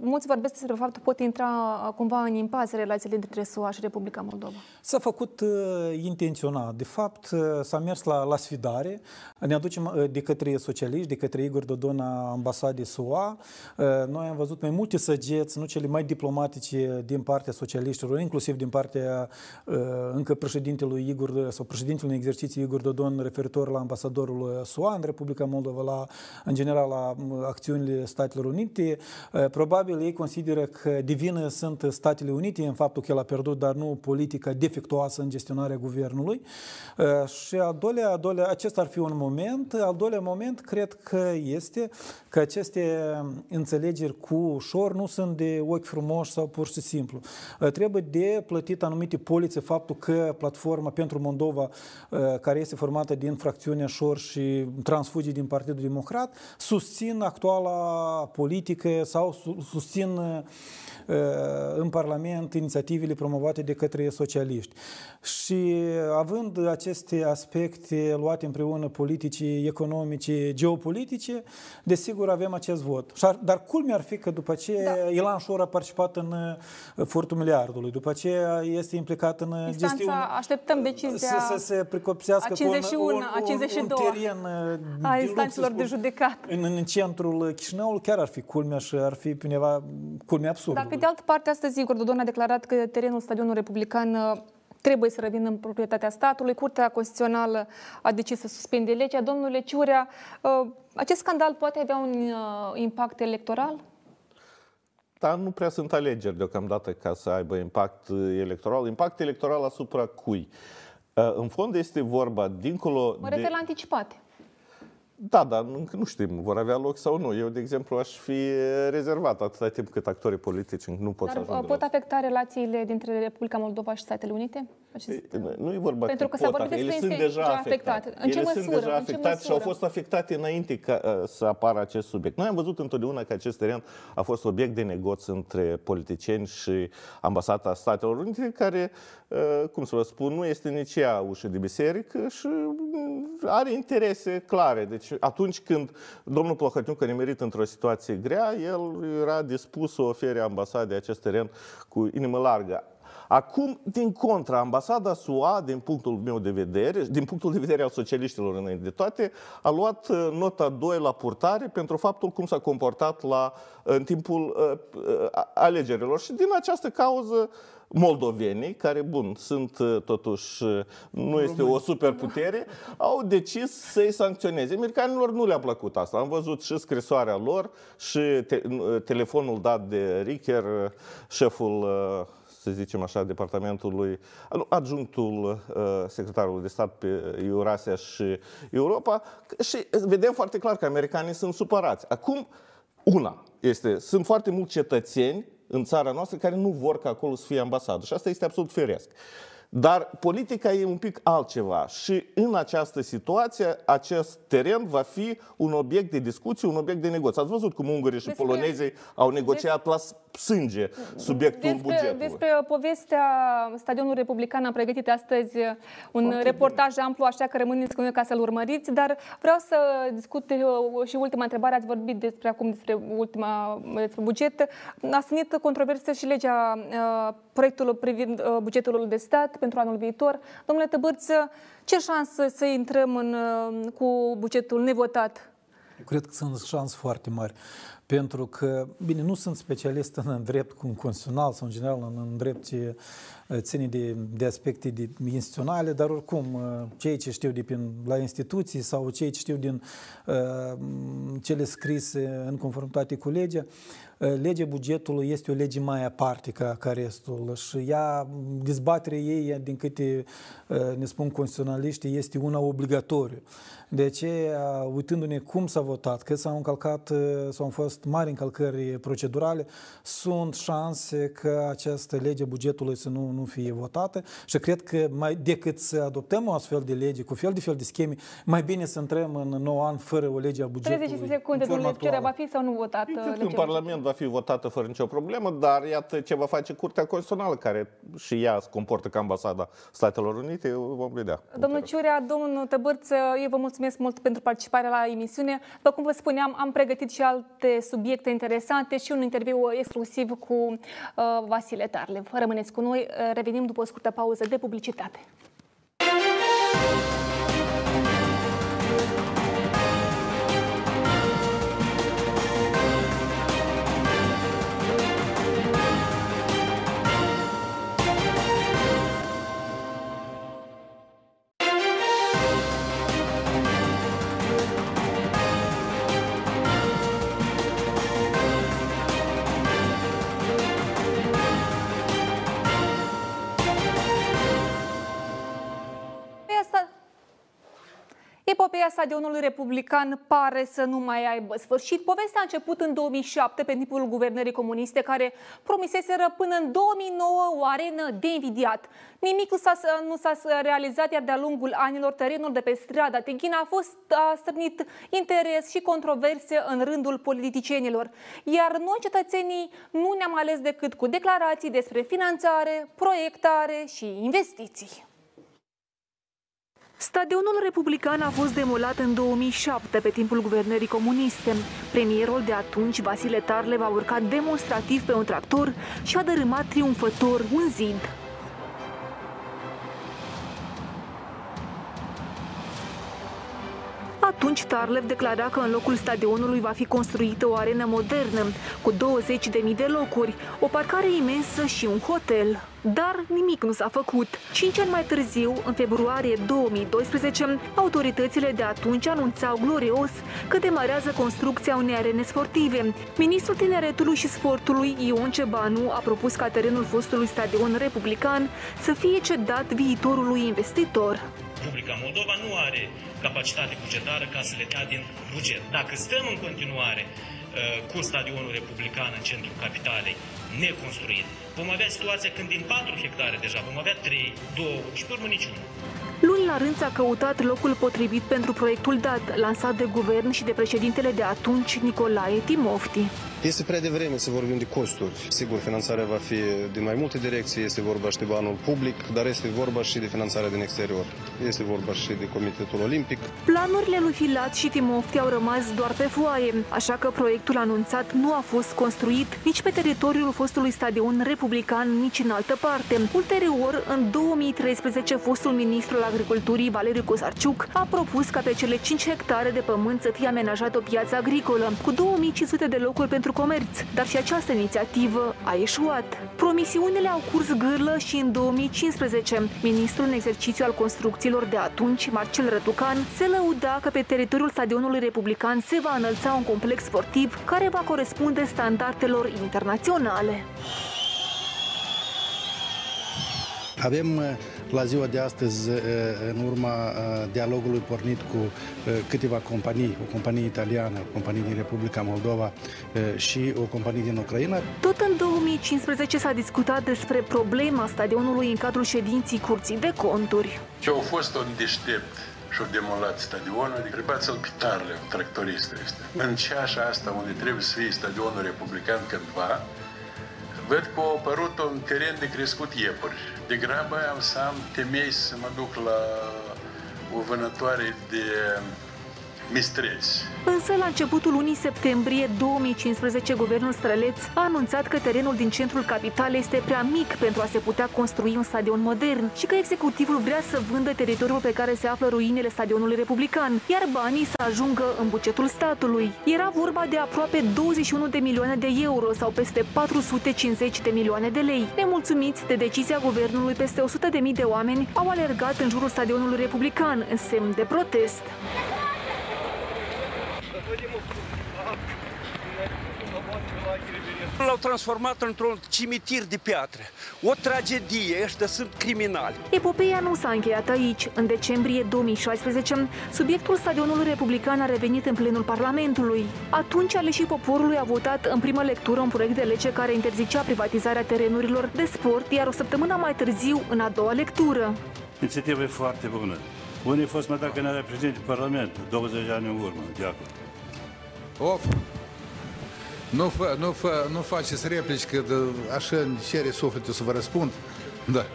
mulți vorbesc despre faptul că pot intra cumva în impas relațiile dintre SUA și Republica Moldova. S-a făcut uh, intenționat. De fapt, uh, s-a mers la, la sfidare. Ne aducem uh, de către socialiști, de către Igor Dodon, ambasadei SUA. Uh, noi am văzut mai multe săgeți, nu cele mai diplomatice din partea socialiștilor, inclusiv din partea uh, încă președintelui Igor, sau președintelui în exercițiu Igor Dodon referitor la ambasadorul uh, SUA în Republica Moldova, la, în general la uh, acțiunile Statelor Unite. Uh, Probabil ei consideră că de vină sunt Statele Unite în faptul că el a pierdut, dar nu politica defectuoasă în gestionarea guvernului. Uh, Și al doilea, al doilea, acesta ar fi un moment. Al doilea moment, cred că este că aceste înțelegeri cu ușor nu sunt de ochi frumoși sau pur și simplu. Uh, Trebuie de plătit anumite polițe faptul că platforma pentru Moldova, uh, care este formată din fracțiunea Șor și transfugii din Partidul Democrat, susțin actuala politică sau su- susțin uh, în Parlament inițiativele promovate de către socialiști. Și având aceste aspecte luate împreună politice, economice, geopolitice, desigur avem acest vot. Și ar- Dar culmea ar fi că după ce da. Ilan Șor a participat în uh, furtul miliardului, după ce este implicat în uh, Instanța, gestiune... așteptăm decizia Să, să se precopsească a 51, cu un, un, a 52 un teren uh, a de lux, instanțelor să de spun, judecat. În, în centrul Chișinăului chiar ar fi culmea și ar fi pe undeva culmea absurdă. Dar pe de altă parte, astăzi Igor Dodon a declarat că terenul stadionului republican uh, trebuie să revină în proprietatea statului. Curtea Constituțională a decis să suspende legea. Domnule Ciurea, uh, acest scandal poate avea un uh, impact electoral? Dar nu prea sunt alegeri deocamdată ca să aibă impact uh, electoral. Impact electoral asupra cui? Uh, În fond este vorba, dincolo Mă de... refer la anticipate. Da, dar încă nu știm, vor avea loc sau nu. Eu, de exemplu, aș fi rezervat atâta timp cât actorii politici nu pot să Dar ajungă uh, pot la... afecta relațiile dintre Republica Moldova și Statele Unite? Acest... Nu e vorba Pentru că că s-a pot vorbit afecta. Ele despre sunt este deja deja afectate. afectate. În ce Ele sunt măsură? deja În ce afectate și au măsură? fost afectate înainte ca uh, să apară acest subiect. Noi am văzut întotdeauna că acest teren a fost obiect de negoț între politicieni și ambasada Statelor Unite, care, uh, cum să vă spun, nu este nici ea ușă de biserică și mm, are interese clare. Deci atunci când domnul Plahotniuc a nimerit într-o situație grea, el era dispus să ofere ambasadei acest teren cu inimă largă. Acum, din contra, ambasada SUA, din punctul meu de vedere, din punctul de vedere al socialiștilor înainte de toate, a luat uh, nota 2 la purtare pentru faptul cum s-a comportat la, în timpul uh, uh, alegerilor. Și din această cauză, moldovenii, care, bun, sunt uh, totuși, uh, nu este o superputere, au decis să-i sancționeze. Americanilor nu le-a plăcut asta. Am văzut și scrisoarea lor și te- uh, telefonul dat de Richer, uh, șeful uh, să zicem așa, departamentului, adjunctul secretarului de stat pe Eurasia și Europa și vedem foarte clar că americanii sunt supărați. Acum, una este, sunt foarte mulți cetățeni în țara noastră care nu vor ca acolo să fie ambasadă și asta este absolut firesc. Dar politica e un pic altceva și în această situație acest teren va fi un obiect de discuție, un obiect de negoți. Ați văzut cum ungurii și despre, polonezii au negociat despre, la sânge subiectul despre, bugetului. Despre povestea Stadionului Republican am pregătit astăzi un Foarte reportaj bine. amplu, așa că rămâneți cu noi ca să-l urmăriți, dar vreau să discut uh, și ultima întrebare. Ați vorbit despre acum despre ultima despre buget. A sunit controversă și legea uh, proiectul privind uh, bugetul de stat pentru anul viitor. Domnule Tăbărță, ce șansă să intrăm în, uh, cu bugetul nevotat? Eu cred că sunt șanse foarte mari. Pentru că, bine, nu sunt specialist în drept constituțional sau în general în, în drept ce uh, ține de, de aspecte de instituționale, dar oricum cei ce știu de prin, la instituții sau cei ce știu din uh, cele scrise în conformitate cu legea, legea bugetului este o lege mai aparte ca, ca restul și ea, dezbaterea ei, din câte ne spun constituționaliștii, este una obligatoriu. De aceea, uitându-ne cum s-a votat, că s-au încălcat, sau au fost mari încălcări procedurale, sunt șanse că această lege bugetului să nu, nu fie votată și cred că mai decât să adoptăm o astfel de lege cu fel de fel de scheme, mai bine să intrăm în nou an fără o lege a bugetului. 30 secunde, domnule va fi sau nu votat? Cred că în Parlament va fi votată fără nicio problemă, dar iată ce va face Curtea Constituțională, care și ea se comportă ca ambasada Statelor Unite, vom vedea. Domnul Ciurea, domnul Tăbărț, eu vă mulțumesc mult pentru participarea la emisiune. După cum vă spuneam, am pregătit și alte subiecte interesante și un interviu exclusiv cu uh, Vasile Tarlev. Rămâneți cu noi, revenim după o scurtă pauză de publicitate. Epopeea stadionului republican pare să nu mai aibă sfârșit. Povestea a început în 2007 pe timpul guvernării comuniste care promiseseră până în 2009 o arenă de invidiat. Nimic nu s-a, nu s-a realizat, iar de-a lungul anilor terenul de pe strada Tighina a fost a strânit interes și controverse în rândul politicienilor. Iar noi, cetățenii, nu ne-am ales decât cu declarații despre finanțare, proiectare și investiții. Stadionul republican a fost demolat în 2007 pe timpul guvernării comuniste. Premierul de atunci, Vasile Tarlev, a urcat demonstrativ pe un tractor și a dărâmat triumfător un zid. Atunci Tarlev declara că în locul stadionului va fi construită o arenă modernă, cu 20.000 de locuri, o parcare imensă și un hotel. Dar nimic nu s-a făcut. Cinci ani mai târziu, în februarie 2012, autoritățile de atunci anunțau glorios că demarează construcția unei arene sportive. Ministrul Tineretului și Sportului, Ion Cebanu, a propus ca terenul fostului stadion republican să fie cedat viitorului investitor. Republica Moldova nu are capacitate bugetară ca să le dea din buget. Dacă stăm în continuare uh, cu stadionul republican în centrul capitalei neconstruit, vom avea situația când din 4 hectare deja vom avea 3, 2 și pe urmă niciunul. Luni la rând s-a căutat locul potrivit pentru proiectul dat, lansat de guvern și de președintele de atunci, Nicolae Timofti. Este prea devreme să vorbim de costuri. Sigur, finanțarea va fi din mai multe direcții, este vorba și de banul public, dar este vorba și de finanțarea din exterior. Este vorba și de Comitetul Olimpic. Planurile lui Filat și Timofti au rămas doar pe foaie, așa că proiectul anunțat nu a fost construit nici pe teritoriul fostului stadion republican, nici în altă parte. Ulterior, în 2013, fostul ministru al agriculturii, Valeriu Cosarciuc, a propus ca pe cele 5 hectare de pământ să fie amenajat o piață agricolă, cu 2500 de locuri pentru comerț, dar și această inițiativă a eșuat. Promisiunile au curs gârlă și în 2015. Ministrul în exercițiu al construcțiilor de atunci, Marcel Răducan, se lăuda că pe teritoriul stadionului republican se va înălța un complex sportiv care va corespunde standardelor internaționale. Avem la ziua de astăzi, în urma dialogului pornit cu câteva companii, o companie italiană, o companie din Republica Moldova și o companie din Ucraina. Tot în 2015 s-a discutat despre problema stadionului în cadrul ședinții Curții de Conturi. Ce au fost un deștept și-au demolat stadionul, întrebați-l pe Tarlev, tractoristul este. În ceașa asta unde trebuie să fie stadionul republican cândva, văd că a apărut un teren de crescut iepuri. Degrabă am să am temei să mă duc la o vânătoare de mistreți. Însă, la începutul lunii septembrie 2015, guvernul Străleț a anunțat că terenul din centrul capitalei este prea mic pentru a se putea construi un stadion modern și că executivul vrea să vândă teritoriul pe care se află ruinele stadionului republican, iar banii să ajungă în bugetul statului. Era vorba de aproape 21 de milioane de euro sau peste 450 de milioane de lei. Nemulțumiți de decizia guvernului, peste 100 de mii de oameni au alergat în jurul stadionului republican în semn de protest. L-au transformat într-un cimitir de piatră. O tragedie, ăștia sunt criminali. Epopeia nu s-a încheiat aici. În decembrie 2016, subiectul stadionului republican a revenit în plenul Parlamentului. Atunci, aleșii poporului a votat în primă lectură un proiect de lege care interzicea privatizarea terenurilor de sport, iar o săptămână mai târziu, în a doua lectură. Inițiativa e foarte bună. Unde a fost măta când era președinte Parlament, 20 de ani în urmă, de acolo. Of! Nu, fă, nu, fă, nu faceți replici că de, așa îmi cere sufletul să vă răspund. Da.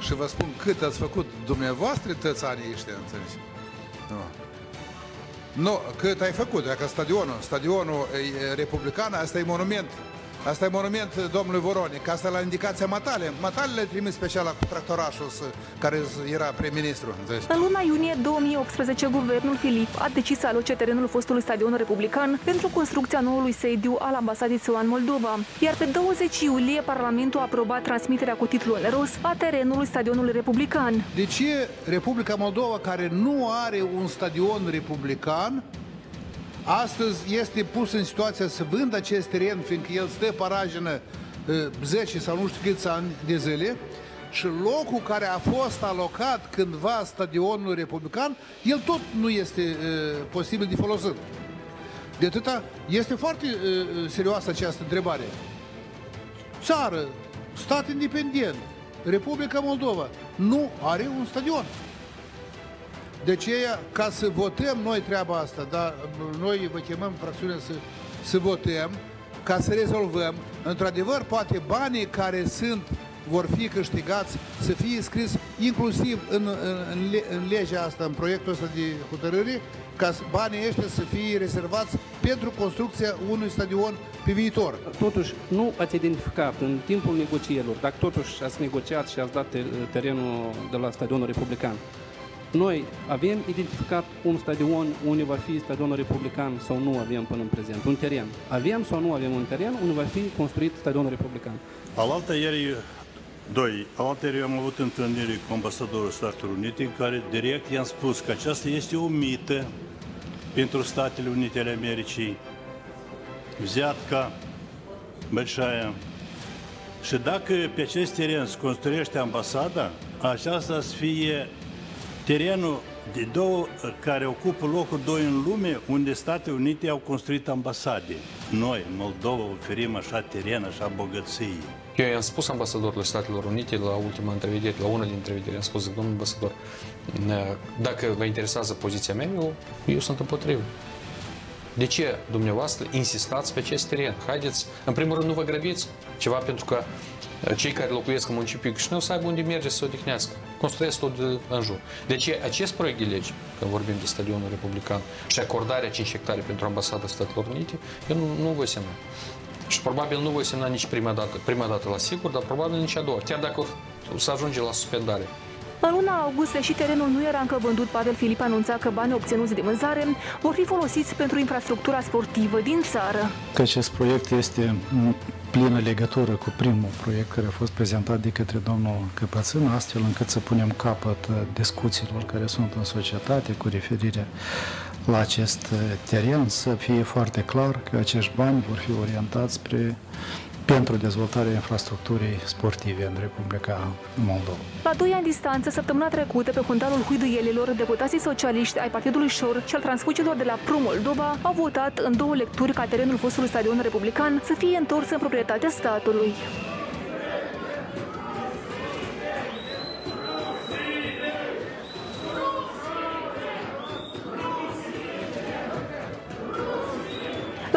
Și vă spun cât ați făcut dumneavoastră toți anii ăștia, înțelegi? Nu. Nu, cât ai făcut, dacă stadionul, stadionul e republican, asta e monument Asta e monument domnului Voronic, asta la indicația Matale. Matale le trimis special cu tractorașul care era prim-ministru. În luna iunie 2018, guvernul Filip a decis să aloce terenul fostului stadion republican pentru construcția noului sediu al ambasadei SUA în Moldova. Iar pe 20 iulie, Parlamentul a aprobat transmiterea cu titlu oneros a terenului stadionului republican. De ce Republica Moldova, care nu are un stadion republican, astăzi este pus în situația să vândă acest teren, fiindcă el stă paragină 10 sau nu știu câți ani de zile, și locul care a fost alocat cândva stadionul republican, el tot nu este uh, posibil de folosit. De atâta, este foarte uh, serioasă această întrebare. Țară, stat independent, Republica Moldova, nu are un stadion. De aceea, ca să votăm noi treaba asta, dar noi vă chemăm fracțiunea să, să votăm, ca să rezolvăm, într-adevăr, poate banii care sunt vor fi câștigați să fie scris inclusiv în, în, în, în legea asta, în proiectul ăsta de hotărâre, ca banii ăștia să fie rezervați pentru construcția unui stadion pe viitor. Totuși, nu ați identificat în timpul negocierilor, dacă totuși ați negociat și ați dat terenul de la stadionul republican, noi avem identificat un stadion unde va fi stadionul republican sau nu avem până în prezent, un teren. Avem sau nu avem un teren unde va fi construit stadionul republican. Alaltă ieri, doi, alaltă ieri am avut întâlnire cu ambasadorul Statelor Unite în care direct i-am spus că aceasta este o mită pentru Statele Unite ale Americii, взятка большая. Și dacă pe acest teren se construiește ambasada, aceasta să fie terenul de două, care ocupă locul doi în lume, unde Statele Unite au construit ambasade. Noi, Moldova, oferim așa teren, așa bogății. Eu i-am spus ambasadorului Statelor Unite la ultima întrevedere, la una din întrevederi, am spus, domnul ambasador, dacă vă interesează poziția mea, eu, eu sunt împotrivă. De ce dumneavoastră insistați pe acest teren? Haideți, în primul rând, nu vă grăbiți ceva pentru că cei care locuiesc în municipiul Chișinău să aibă unde merge să se odihnească. Construiesc tot de, în jur. Deci acest proiect de lege, când vorbim de stadionul republican și acordarea 5 hectare pentru ambasada Statelor Unite, eu nu, nu voi semna. Și probabil nu voi semna nici prima dată, prima dată la sigur, dar probabil nici a doua, chiar dacă o să ajunge la suspendare. În luna august și terenul nu era încă vândut, Pavel Filip anunța că banii obținuți de vânzare vor fi folosiți pentru infrastructura sportivă din țară. Că acest proiect este plină legătură cu primul proiect care a fost prezentat de către domnul Căpățân, astfel încât să punem capăt discuțiilor care sunt în societate cu referire la acest teren, să fie foarte clar că acești bani vor fi orientați spre pentru dezvoltarea infrastructurii sportive în Republica Moldova. La doi ani distanță, săptămâna trecută, pe fundalul Huiduielilor, deputații socialiști ai Partidului Șor și al transfucilor de la Pro Moldova au votat în două lecturi ca terenul fostului stadion republican să fie întors în proprietatea statului.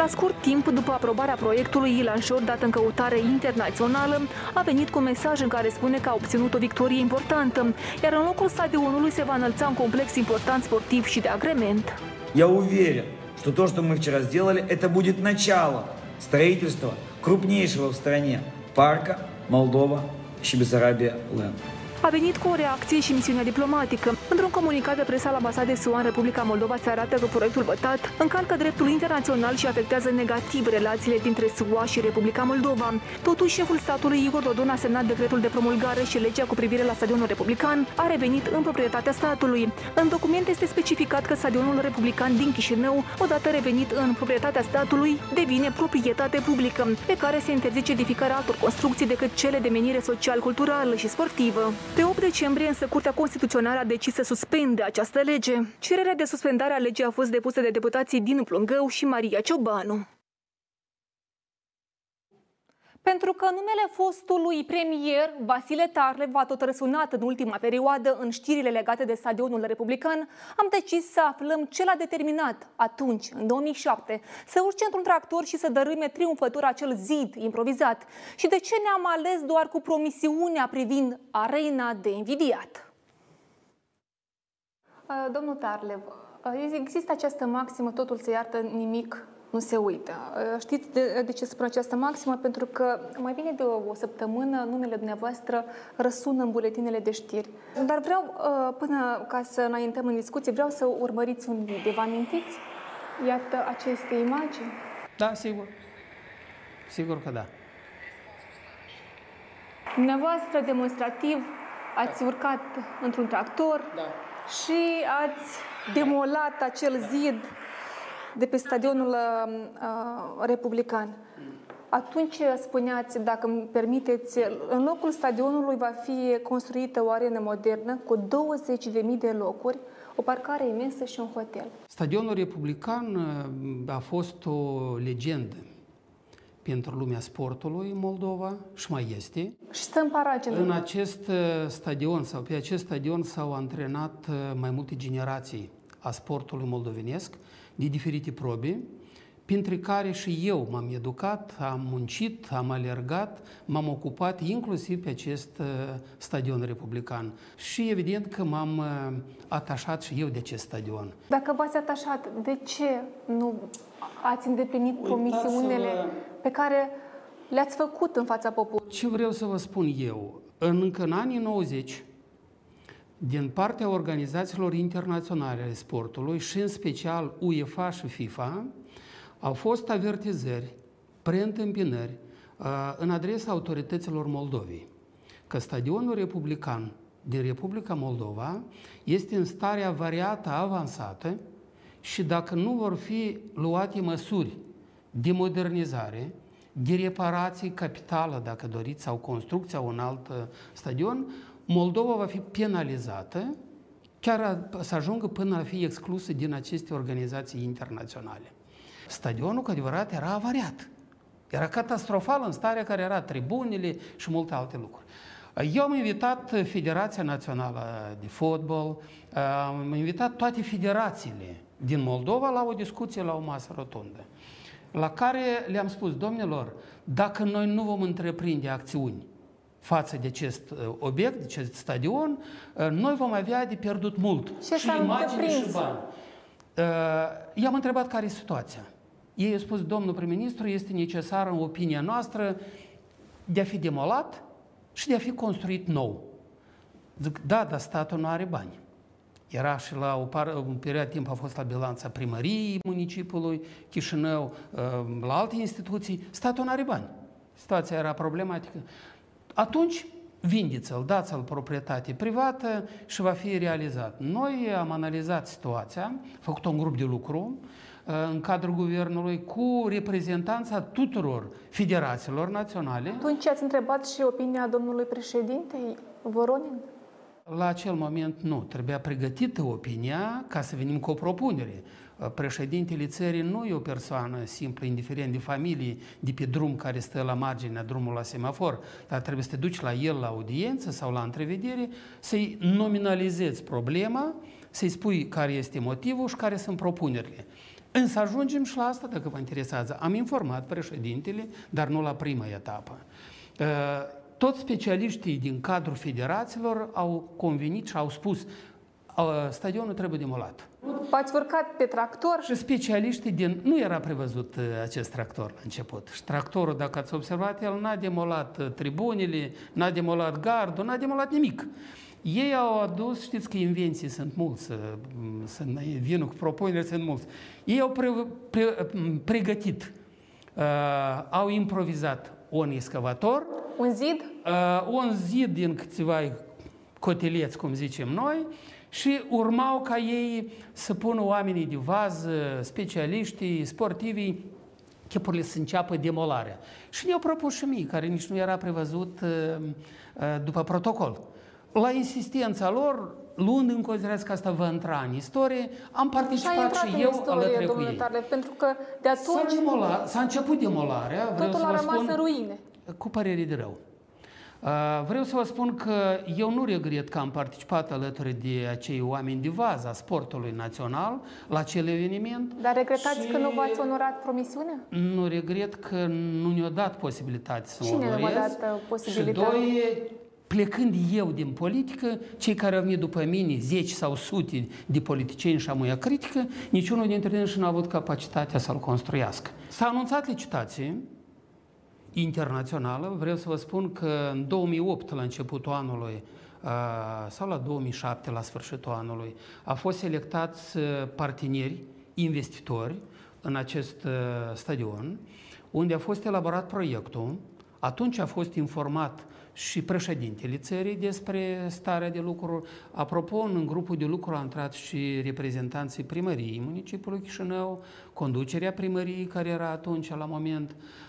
scurt timp după aprobarea proiectului, Ilan Șor, dat în căutare internațională, a venit cu un mesaj în care spune că a obținut o victorie importantă, iar în locul stadionului se va înălța un complex important sportiv și de agrement. Я уверен, что то, что мы вчера сделали, это будет начало строительства крупнейшего в стране парка Молдова-Бессарабия-Ленд. A venit cu o reacție și misiunea diplomatică. Într-un comunicat de presă al ambasadei SUA în Republica Moldova se arată că proiectul votat încalcă dreptul internațional și afectează negativ relațiile dintre SUA și Republica Moldova. Totuși, șeful statului Igor Dodon a semnat decretul de promulgare și legea cu privire la stadionul republican a revenit în proprietatea statului. În document este specificat că stadionul republican din Chișinău, odată revenit în proprietatea statului, devine proprietate publică, pe care se interzice edificarea altor construcții decât cele de menire social-culturală și sportivă. Pe 8 decembrie, însă, Curtea Constituțională a decis să suspende această lege. Cererea de suspendare a legii a fost depusă de deputații din Plungău și Maria Ciobanu. Pentru că numele fostului premier Vasile Tarle va tot răsunat în ultima perioadă în știrile legate de stadionul republican, am decis să aflăm ce l-a determinat atunci, în 2007, să urce într-un tractor și să dărâme triumfător acel zid improvizat și de ce ne-am ales doar cu promisiunea privind arena de invidiat. Domnul Tarlev, există această maximă, totul se iartă, nimic nu se uită. Știți de, de ce spun această maximă? Pentru că mai bine de o, o săptămână numele dumneavoastră răsună în buletinele de știri. Dar vreau, până ca să înaintăm în discuție, vreau să urmăriți un video. Vă amintiți? Iată aceste imagini. Da, sigur. Sigur că da. Dumneavoastră, demonstrativ, ați urcat într-un tractor da. și ați demolat acel zid de pe stadionul uh, republican. Atunci spuneați, dacă îmi permiteți, în locul stadionului va fi construită o arenă modernă cu 20.000 de locuri, o parcare imensă și un hotel. Stadionul republican a fost o legendă pentru lumea sportului în Moldova și mai este. Și stă în paragine. În acest stadion sau pe acest stadion s-au antrenat mai multe generații a sportului moldovenesc de diferite probe, printre care și eu m-am educat, am muncit, am alergat, m-am ocupat inclusiv pe acest stadion republican. Și evident că m-am atașat și eu de acest stadion. Dacă v-ați atașat, de ce nu ați îndeplinit promisiunile pe care le-ați făcut în fața poporului? Ce vreau să vă spun eu? Încă în anii 90, din partea organizațiilor internaționale ale sportului și în special UEFA și FIFA, au fost avertizări, preîntâmpinări în adresa autorităților Moldovei că stadionul republican din Republica Moldova este în starea variată avansată și dacă nu vor fi luate măsuri de modernizare, de reparații capitală, dacă doriți, sau construcția un alt stadion, Moldova va fi penalizată, chiar să ajungă până a fi exclusă din aceste organizații internaționale. Stadionul, cu adevărat, era avariat. Era catastrofal în starea care era tribunile și multe alte lucruri. Eu am invitat Federația Națională de Fotbal, am invitat toate federațiile din Moldova la o discuție, la o masă rotundă, la care le-am spus, domnilor, dacă noi nu vom întreprinde acțiuni față de acest obiect, de acest stadion, noi vom avea de pierdut mult. Ce și imagine și bani. I-am întrebat care e situația. Ei au spus, domnul prim-ministru, este necesar în opinia noastră de a fi demolat și de a fi construit nou. Zic, da, dar statul nu are bani. Era și la o, par, un perioadă timp a fost la bilanța primăriei municipiului Chișinău, la alte instituții. Statul nu are bani. Situația era problematică. Atunci vindeți-l, dați-l proprietate privată și va fi realizat. Noi am analizat situația, făcut un grup de lucru uh, în cadrul guvernului cu reprezentanța tuturor federațiilor naționale. Atunci ați întrebat și opinia domnului președinte Voronin? La acel moment nu. Trebuia pregătită opinia ca să venim cu o propunere. Președintele țării nu e o persoană simplă, indiferent de familie, de pe drum care stă la marginea drumului la semafor, dar trebuie să te duci la el la audiență sau la întrevedere, să-i nominalizezi problema, să-i spui care este motivul și care sunt propunerile. Însă ajungem și la asta, dacă vă interesează. Am informat președintele, dar nu la prima etapă. Toți specialiștii din cadrul federațiilor au convenit și au spus stadionul trebuie demolat. V-ați urcat pe tractor? Și specialiștii din... Nu era prevăzut uh, acest tractor la început. Și tractorul, dacă ați observat, el n-a demolat uh, tribunile, n-a demolat gardul, n-a demolat nimic. Ei au adus, știți că invenții sunt mulți, uh, sunt, vinul cu propuneri sunt mulți. Ei au pre, pre, pregătit, uh, au improvizat un excavator. Un zid? Uh, un zid din câțiva coteleți, cum zicem noi, și urmau ca ei să pună oamenii de vază, specialiștii, sportivii, chipurile să înceapă demolarea. Și ne-au propus și mie, care nici nu era prevăzut uh, uh, după protocol. La insistența lor, luând în considerare că asta va intra în istorie, am participat și, și eu istorie, alături cu ei. Tarle, pentru că de atunci... S-a, demola, s-a început demolarea. Totul vreau să a vă rămas spun, în ruine. Cu părere de rău. Vreau să vă spun că eu nu regret că am participat alături de acei oameni de vază a sportului național la acel eveniment. Dar regretați și... că nu v-ați onorat promisiunea? Nu regret că nu ne-a dat posibilitatea să Cine onorez. Cine v-a dat posibilitatea? Și doi, plecând eu din politică, cei care au venit după mine, zeci sau sute de politicieni și amuia critică, niciunul dintre ei nu a avut capacitatea să-l construiască. S-a anunțat licitație, internațională. Vreau să vă spun că în 2008, la începutul anului, sau la 2007, la sfârșitul anului, a fost selectați parteneri, investitori în acest stadion, unde a fost elaborat proiectul. Atunci a fost informat și președintele țării despre starea de lucru. Apropo, în grupul de lucru a intrat și reprezentanții primăriei municipiului Chișinău, conducerea primăriei care era atunci la moment, Ehm,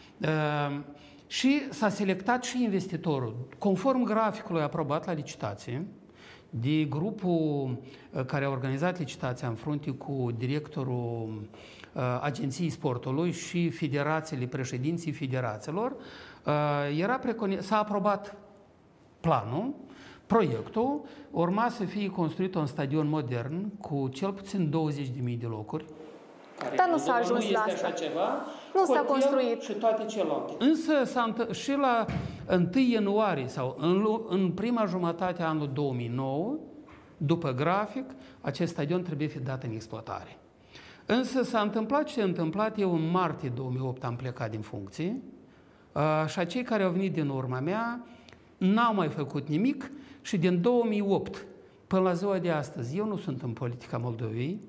și s-a selectat și investitorul. Conform graficului aprobat la licitație, de grupul eh, care a organizat licitația în frunte cu directorul eh, Agenției Sportului și federațiile, președinții federațiilor, eh, era preconi- s-a aprobat planul, proiectul, urma să fie construit un stadion modern cu cel puțin 20.000 de locuri, dar nu s-a ajuns nu la este asta. așa ceva. Nu s-a hotel construit. Și toate celelalte. Însă s-a întâ- și la 1 ianuarie sau în, lu- în prima jumătate a anului 2009, după grafic, acest stadion trebuie fi dat în exploatare. Însă s-a întâmplat ce s-a întâmplat. Eu în martie 2008 am plecat din funcție uh, și cei care au venit din urma mea n-au mai făcut nimic și din 2008 până la ziua de astăzi, eu nu sunt în politica Moldovei,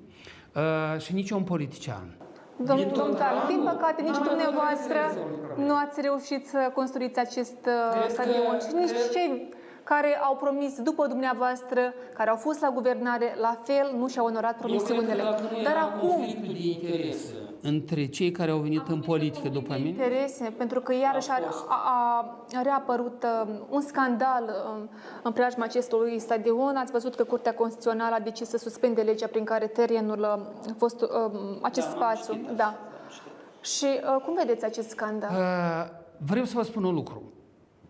uh, și nici un politician. Domnul Din tot Domnul, din anul, păcate, nici n-am dumneavoastră reușit să rezolv nu ați reușit să construiți acest uh, Cred că- stadion și nici cred- cei care au promis după dumneavoastră, care au fost la guvernare, la fel nu și-au onorat promisiunile. Dar acum, de interese între cei care au venit în politică după mine, interese, pentru că iarăși a, a, a reapărut uh, un scandal uh, în preajma acestui stadion. Ați văzut că Curtea Constituțională a decis să suspende legea prin care terenul uh, a fost uh, acest Da, am spațiu. citit Da. Și uh, cum vedeți acest scandal? Uh, vreau să vă spun un lucru.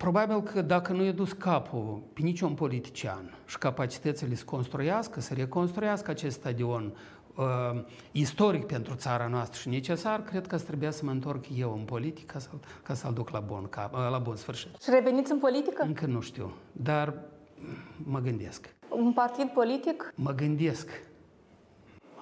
Probabil că dacă nu e dus capul pe niciun politician și capacitățile să construiască, să reconstruiască acest stadion uh, istoric pentru țara noastră și necesar, cred că trebuia să mă întorc eu în politică ca să, ca să-l duc la bun, cap, uh, la bun sfârșit. Și reveniți în politică? Încă nu știu, dar mă gândesc. Un partid politic? Mă gândesc.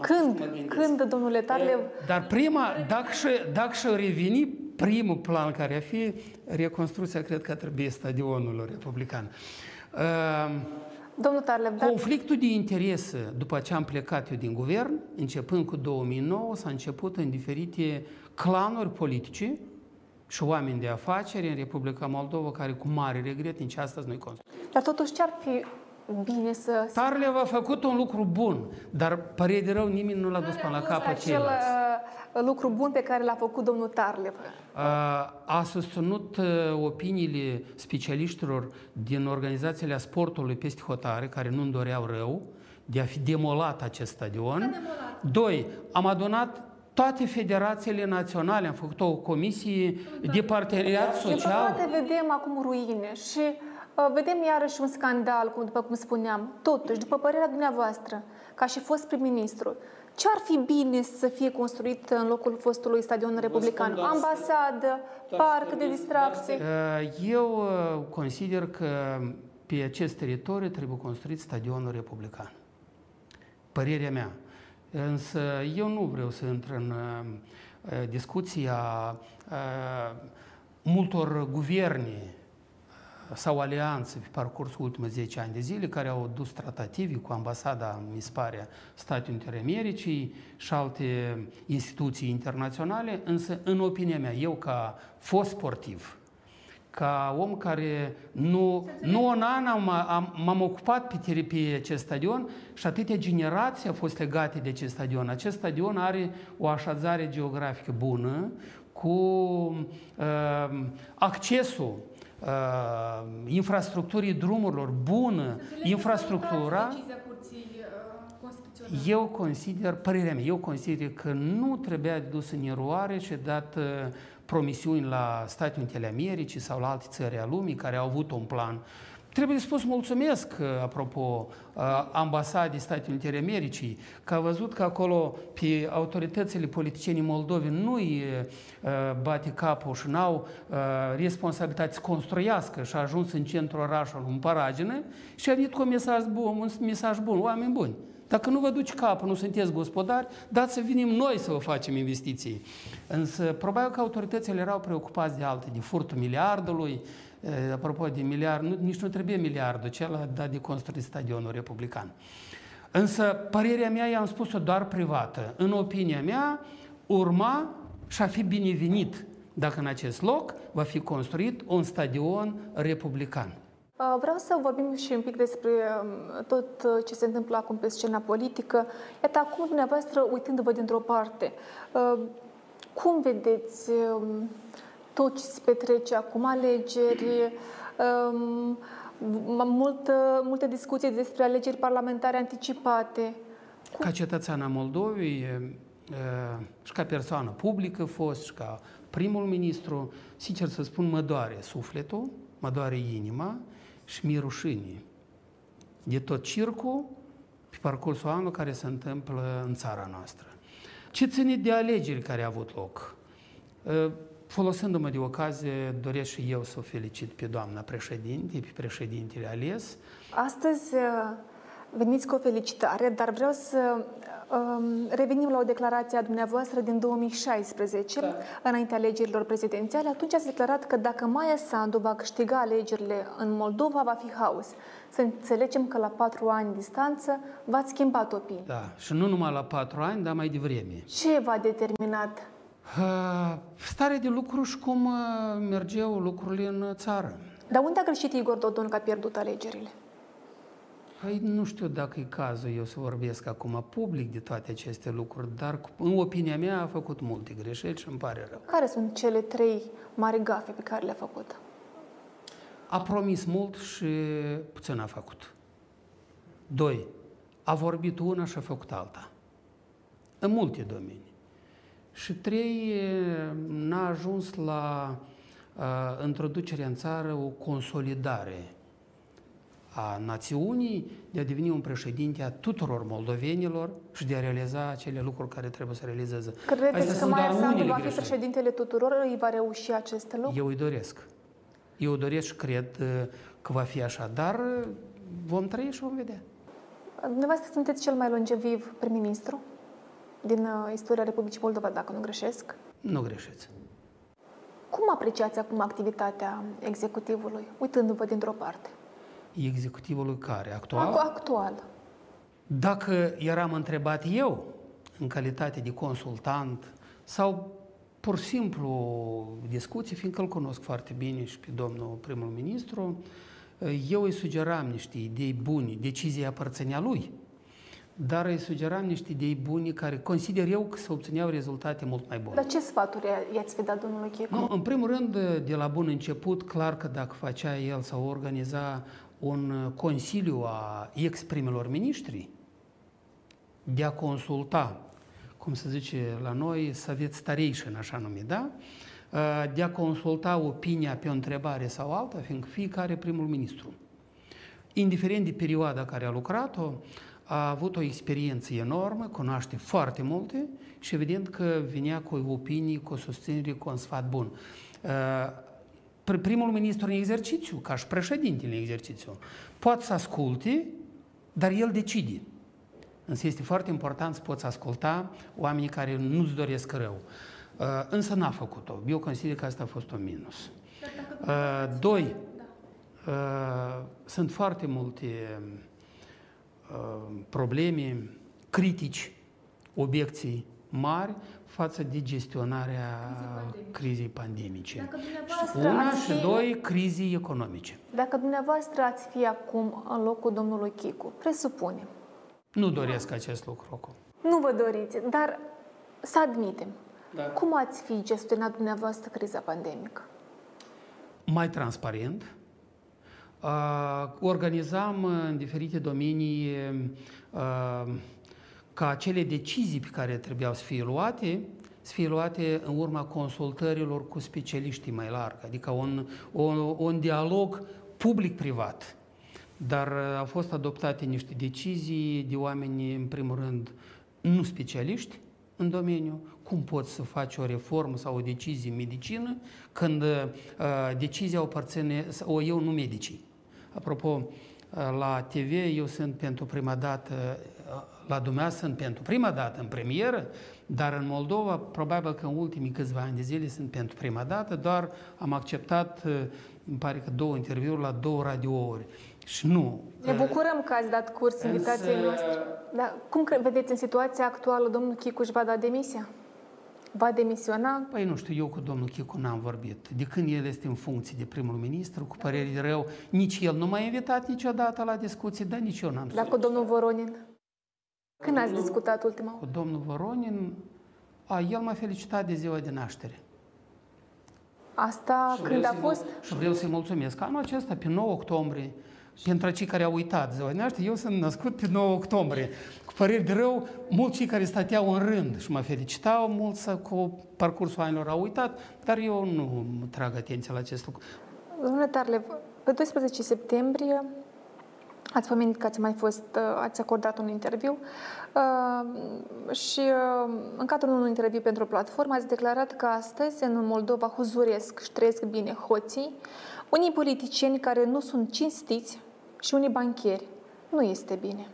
Când? Când, domnule Tarlev? Dar prima, dacă și, dacă și reveni, primul plan care ar fi reconstrucția, cred că trebuie stadionul republican. Uh, Domnul Tarlev, da? Conflictul de interese, după ce am plecat eu din guvern, începând cu 2009, s-a început în diferite clanuri politice și oameni de afaceri în Republica Moldova care cu mare regret nici astăzi nu-i construiesc. Dar totuși ce ar fi bine să... Tarlev a făcut un lucru bun, dar pare de rău nimeni nu l-a dus până la capăt acel ceilalți. Uh, lucru bun pe care l-a făcut domnul Tarlev. A susținut uh, opiniile specialiștilor din organizațiile sportului peste hotare, care nu-mi doreau rău, de a fi demolat acest stadion. Doi, am adunat toate federațiile naționale, am făcut o comisie de parteneriat Din social. păcate vedem acum ruine și uh, vedem iarăși un scandal, cum, după cum spuneam. Totuși, după părerea dumneavoastră, ca și fost prim-ministru, ce ar fi bine să fie construit în locul fostului stadion republican? spun doar- Ambasadă, parc de distracție? Uh, Eu uh, consider că pe acest teritoriu trebuie construit stadionul republican. Părerea mea. Însă eu nu vreau să intru în uh, uh, discuția uh, multor guverne uh, sau alianțe pe parcursul ultimului 10 ani de zile care au dus tratative cu ambasada, mi se pare, Statelor Unite ale Americii și alte instituții internaționale, însă, în opinia mea, eu ca fost sportiv, ca om care nu, nu un an am, am, m-am ocupat pe, teri- pe acest stadion și atâtea generații au fost legate de acest stadion. Acest stadion are o așezare geografică bună, cu uh, accesul uh, infrastructurii drumurilor bună, infrastructura. Eu consider, părerea mea, eu consider că nu trebuia dus în eroare și dat uh, promisiuni la Statele Unite ale Americii sau la alte țări a lumii care au avut un plan. Trebuie spus mulțumesc, uh, apropo, uh, ambasadii Statele Unite ale Americii, că a văzut că acolo pe autoritățile politicienii moldovi nu-i uh, bate capul și n-au uh, responsabilitate să construiască și a ajuns în centrul orașului în paragină și a venit cu un mesaj bun, un mesaj bun, oameni buni. Dacă nu vă duci capul, nu sunteți gospodari, dați să venim noi să vă facem investiții. Însă, probabil că autoritățile erau preocupați de alte, de furtul miliardului, Eh, apropo de miliard, nu, nici nu trebuie miliardul, cel dat de construit stadionul republican. Însă, părerea mea, i-am spus-o doar privată. În opinia mea, urma și a fi binevenit dacă în acest loc va fi construit un stadion republican. Uh, Vreau să vorbim și un pic despre um, tot uh, ce se întâmplă acum pe scena politică. Iată, acum dumneavoastră, uitându-vă dintr-o parte, uh, cum vedeți um, tot ce se petrece acum, alegeri, um, mult, multe discuții despre alegeri parlamentare anticipate. Ca cetățean al Moldovei e, e, și ca persoană publică fost și ca primul ministru, sincer să spun, mă doare sufletul, mă doare inima și mi-e rușine de tot circul pe parcursul anului care se întâmplă în țara noastră. Ce ține de alegeri care au avut loc? E, Folosindu-mă de ocazie, doresc și eu să o felicit pe doamna președinte, pe președintele ales. Astăzi uh, veniți cu o felicitare, dar vreau să um, revenim la o declarație a dumneavoastră din 2016, da. înainte alegerilor prezidențiale. Atunci ați declarat că dacă Maia Sandu va câștiga alegerile în Moldova, va fi haos. Să înțelegem că la patru ani distanță v-ați schimbat opinia. Da, și nu numai la patru ani, dar mai devreme. Ce v-a determinat Uh, stare de lucru și cum uh, mergeau lucrurile în țară. Dar unde a greșit Igor Dodon că a pierdut alegerile? Păi nu știu dacă e cazul eu să vorbesc acum public de toate aceste lucruri, dar în opinia mea a făcut multe greșeli și îmi pare rău. Care sunt cele trei mari gafe pe care le-a făcut? A promis mult și puțin a făcut. Doi, a vorbit una și a făcut alta. În multe domenii. Și trei, n-a ajuns la uh, introducerea în țară o consolidare a națiunii de a deveni un președinte a tuturor moldovenilor și de a realiza acele lucruri care trebuie să realizeze. Credeți că Maia Sandu va fi președintele tuturor? Îi va reuși acest lucru? Eu îi doresc. Eu doresc și cred că va fi așa, dar vom trăi și vom vedea. Dumneavoastră sunteți cel mai longeviv prim-ministru din istoria Republicii Moldova, dacă nu greșesc? Nu greșeți. Cum apreciați acum activitatea executivului, uitându-vă dintr-o parte? Executivului care? Actual? Actual. Dacă eram întrebat eu, în calitate de consultant, sau pur și simplu discuții, fiindcă îl cunosc foarte bine și pe domnul primul ministru, eu îi sugeram niște idei bune, decizia aparținea lui, dar îi sugeram niște idei bune care consider eu că se obțineau rezultate mult mai bune. Dar ce sfaturi i-ați fi dat domnului Chicu? În primul rând, de la bun început, clar că dacă facea el sau organiza un consiliu a exprimelor miniștri de a consulta, cum se zice la noi, Soviet Staration, așa numit, da? de a consulta opinia pe o întrebare sau alta, fiindcă fiecare primul ministru, indiferent de perioada care a lucrat-o, a avut o experiență enormă, cunoaște foarte multe și evident că venea cu opinii, cu o susținere, cu un sfat bun. Primul ministru în exercițiu, ca și președintele în exercițiu, poate să asculte, dar el decide. Însă este foarte important să poți asculta oamenii care nu-ți doresc rău. Însă n-a făcut-o. Eu consider că asta a fost un minus. Doi, sunt foarte multe probleme, critici, obiecții mari față de gestionarea crizei pandemice. Una și fi... doi, crizii economice. Dacă dumneavoastră ați fi acum în locul domnului Chicu, presupunem. Nu doresc acest lucru acum. Nu vă doriți, dar să admitem. Da. Cum ați fi gestionat dumneavoastră criza pandemică? Mai transparent, organizam în diferite domenii ca acele decizii pe care trebuiau să fie luate, să fie luate în urma consultărilor cu specialiștii mai larg, adică un, un, un dialog public-privat. Dar au fost adoptate niște decizii de oameni, în primul rând, nu specialiști în domeniu, cum poți să faci o reformă sau o decizie în medicină când uh, decizia o aparține, o eu nu medicii. Apropo, la TV eu sunt pentru prima dată, la dumneavoastră sunt pentru prima dată în premieră, dar în Moldova, probabil că în ultimii câțiva ani de zile sunt pentru prima dată, doar am acceptat, îmi pare că două interviuri la două radiouri. Și nu. Ne bucurăm că ați dat curs invitației noastre. Dar cum vedeți în situația actuală, domnul Chicuș își va da demisia? Va demisiona? Păi nu știu, eu cu domnul Chicu n-am vorbit. De când el este în funcție de primul ministru, cu păreri de rău, nici el nu m-a invitat niciodată la discuții, dar nici eu n-am Dar cu domnul Voronin? Când ați discutat ultima Cu domnul Voronin, a, el m-a felicitat de ziua de naștere. Asta și când a fost? Și vreau să-i mulțumesc. Anul acesta, pe 9 octombrie, pentru cei care au uitat ziua de naștere, eu sunt născut pe 9 octombrie. Cu păreri de rău, mulți cei care stăteau în rând și mă felicitau, mulți cu parcursul anilor au uitat, dar eu nu trag atenție la acest lucru. Domnule Tarlev, pe 12 septembrie Ați pomenit că ați mai fost, ați acordat un interviu uh, și uh, în cadrul unui interviu pentru o platformă ați declarat că astăzi în Moldova huzuresc și trăiesc bine hoții, unii politicieni care nu sunt cinstiți și unii banchieri. Nu este bine.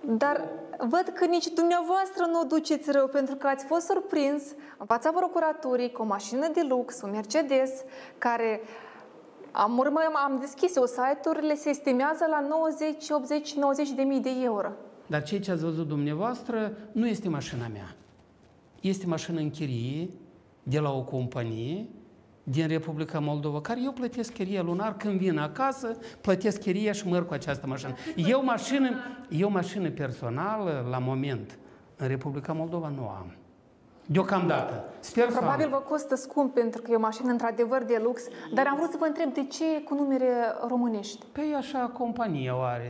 Dar văd că nici dumneavoastră nu o duceți rău, pentru că ați fost surprins în fața procuraturii cu o mașină de lux, un Mercedes, care am, urmă, am deschis o site-urile, se estimează la 90, 80, 90 de mii de euro. Dar ceea ce ați văzut dumneavoastră nu este mașina mea. Este mașină în chirie de la o companie din Republica Moldova, care eu plătesc chirie lunar când vin acasă, plătesc chirie și merg cu această mașină. Eu mașină, eu mașină personală, la moment, în Republica Moldova nu am. Deocamdată. Sper Probabil vă costă scump pentru că e o mașină într-adevăr de lux, dar am vrut să vă întreb de ce cu numere românești? Păi așa compania o are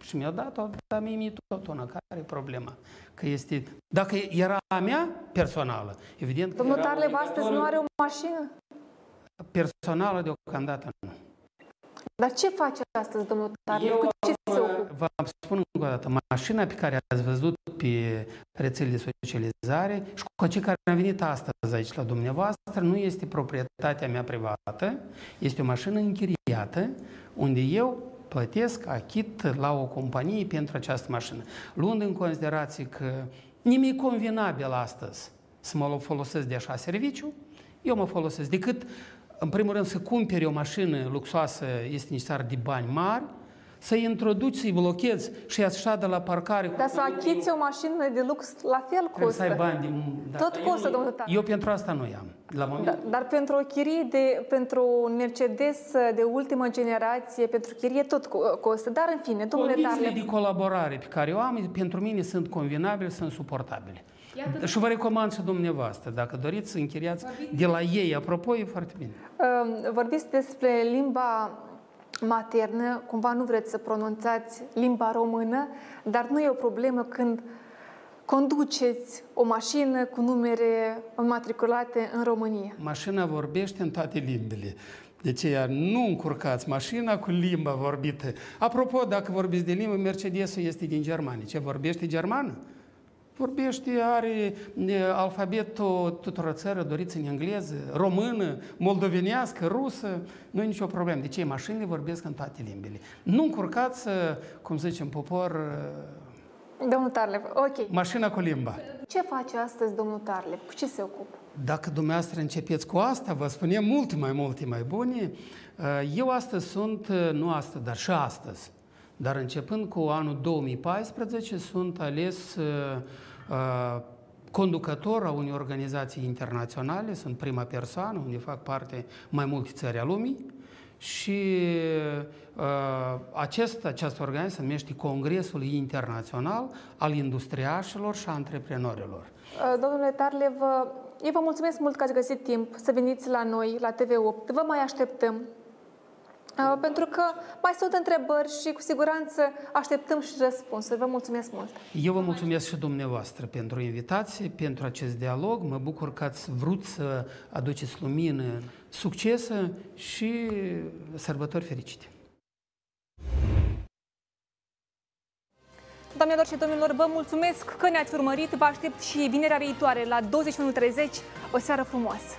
și mi-a dat-o, dar mie mi tot una. Care e problema? Că este... Dacă era a mea personală, evident Domnul Tarlev astăzi nu are o mașină? Personală deocamdată nu. Dar ce face astăzi, domnul Tarlev? Cu ce se ocupă? Vă spun încă o dată, mașina pe care ați văzut pe rețelele de socializare și cu cei care am venit astăzi aici la dumneavoastră nu este proprietatea mea privată, este o mașină închiriată unde eu plătesc achit la o companie pentru această mașină. Luând în considerație că nimic convenabil astăzi să mă folosesc de așa serviciu, eu mă folosesc decât, în primul rând, să cumperi o mașină luxoasă este necesar de bani mari, să-i introduci, să-i blochezi și așa de la parcare. Dar să achiți o mașină de lux, la fel Trebuie costă. să ai bani din... Da. Tot costă, domnul Tată. Eu pentru asta nu i-am. La moment. Da, dar pentru o chirie de, pentru un Mercedes de ultimă generație, pentru chirie tot co- costă. Dar în fine, domnule Condițiile Tarle, de colaborare pe care o am, pentru mine sunt convenabile, sunt suportabile. Și vă recomand și dumneavoastră, dacă doriți să închiriați de la ei, apropo, e foarte bine. uh, vorbiți despre limba maternă, cumva nu vreți să pronunțați limba română, dar nu e o problemă când conduceți o mașină cu numere înmatriculate în România. Mașina vorbește în toate limbile. De aceea nu încurcați mașina cu limba vorbită. Apropo, dacă vorbiți de limbă, Mercedesul este din Germania. Ce vorbește germană? Vorbește, are e, alfabetul tuturor țărilor, doriți în engleză, română, moldovenească, rusă, nu e nicio problemă. De ce mașinile vorbesc în toate limbile. Nu încurcați, cum zicem, popor, Domnul Tarlev, ok. mașina cu limba. Ce face astăzi domnul Tarlev? Cu ce se ocupă? Dacă dumneavoastră începeți cu asta, vă spunem multe mai multe mai bune. Eu astăzi sunt, nu astăzi, dar și astăzi, dar începând cu anul 2014, sunt ales uh, conducător a unei organizații internaționale, sunt prima persoană, unde fac parte mai multe țări a lumii și uh, acest, această organizație se numește Congresul Internațional al Industriașilor și Antreprenorilor. Uh, Domnule Tarlev, uh, eu vă mulțumesc mult că ați găsit timp să veniți la noi, la TV8. Vă mai așteptăm. Uh, Pentru că mai sunt întrebări și cu siguranță așteptăm și răspunsuri. Vă mulțumesc mult! Eu vă mulțumesc și dumneavoastră pentru invitație, pentru acest dialog. Mă bucur că ați vrut să aduceți lumină, succese și sărbători fericite. Doamnelor și domnilor, vă mulțumesc că ne-ați urmărit. Vă aștept și vinerea viitoare la 21.30. O seară frumoasă!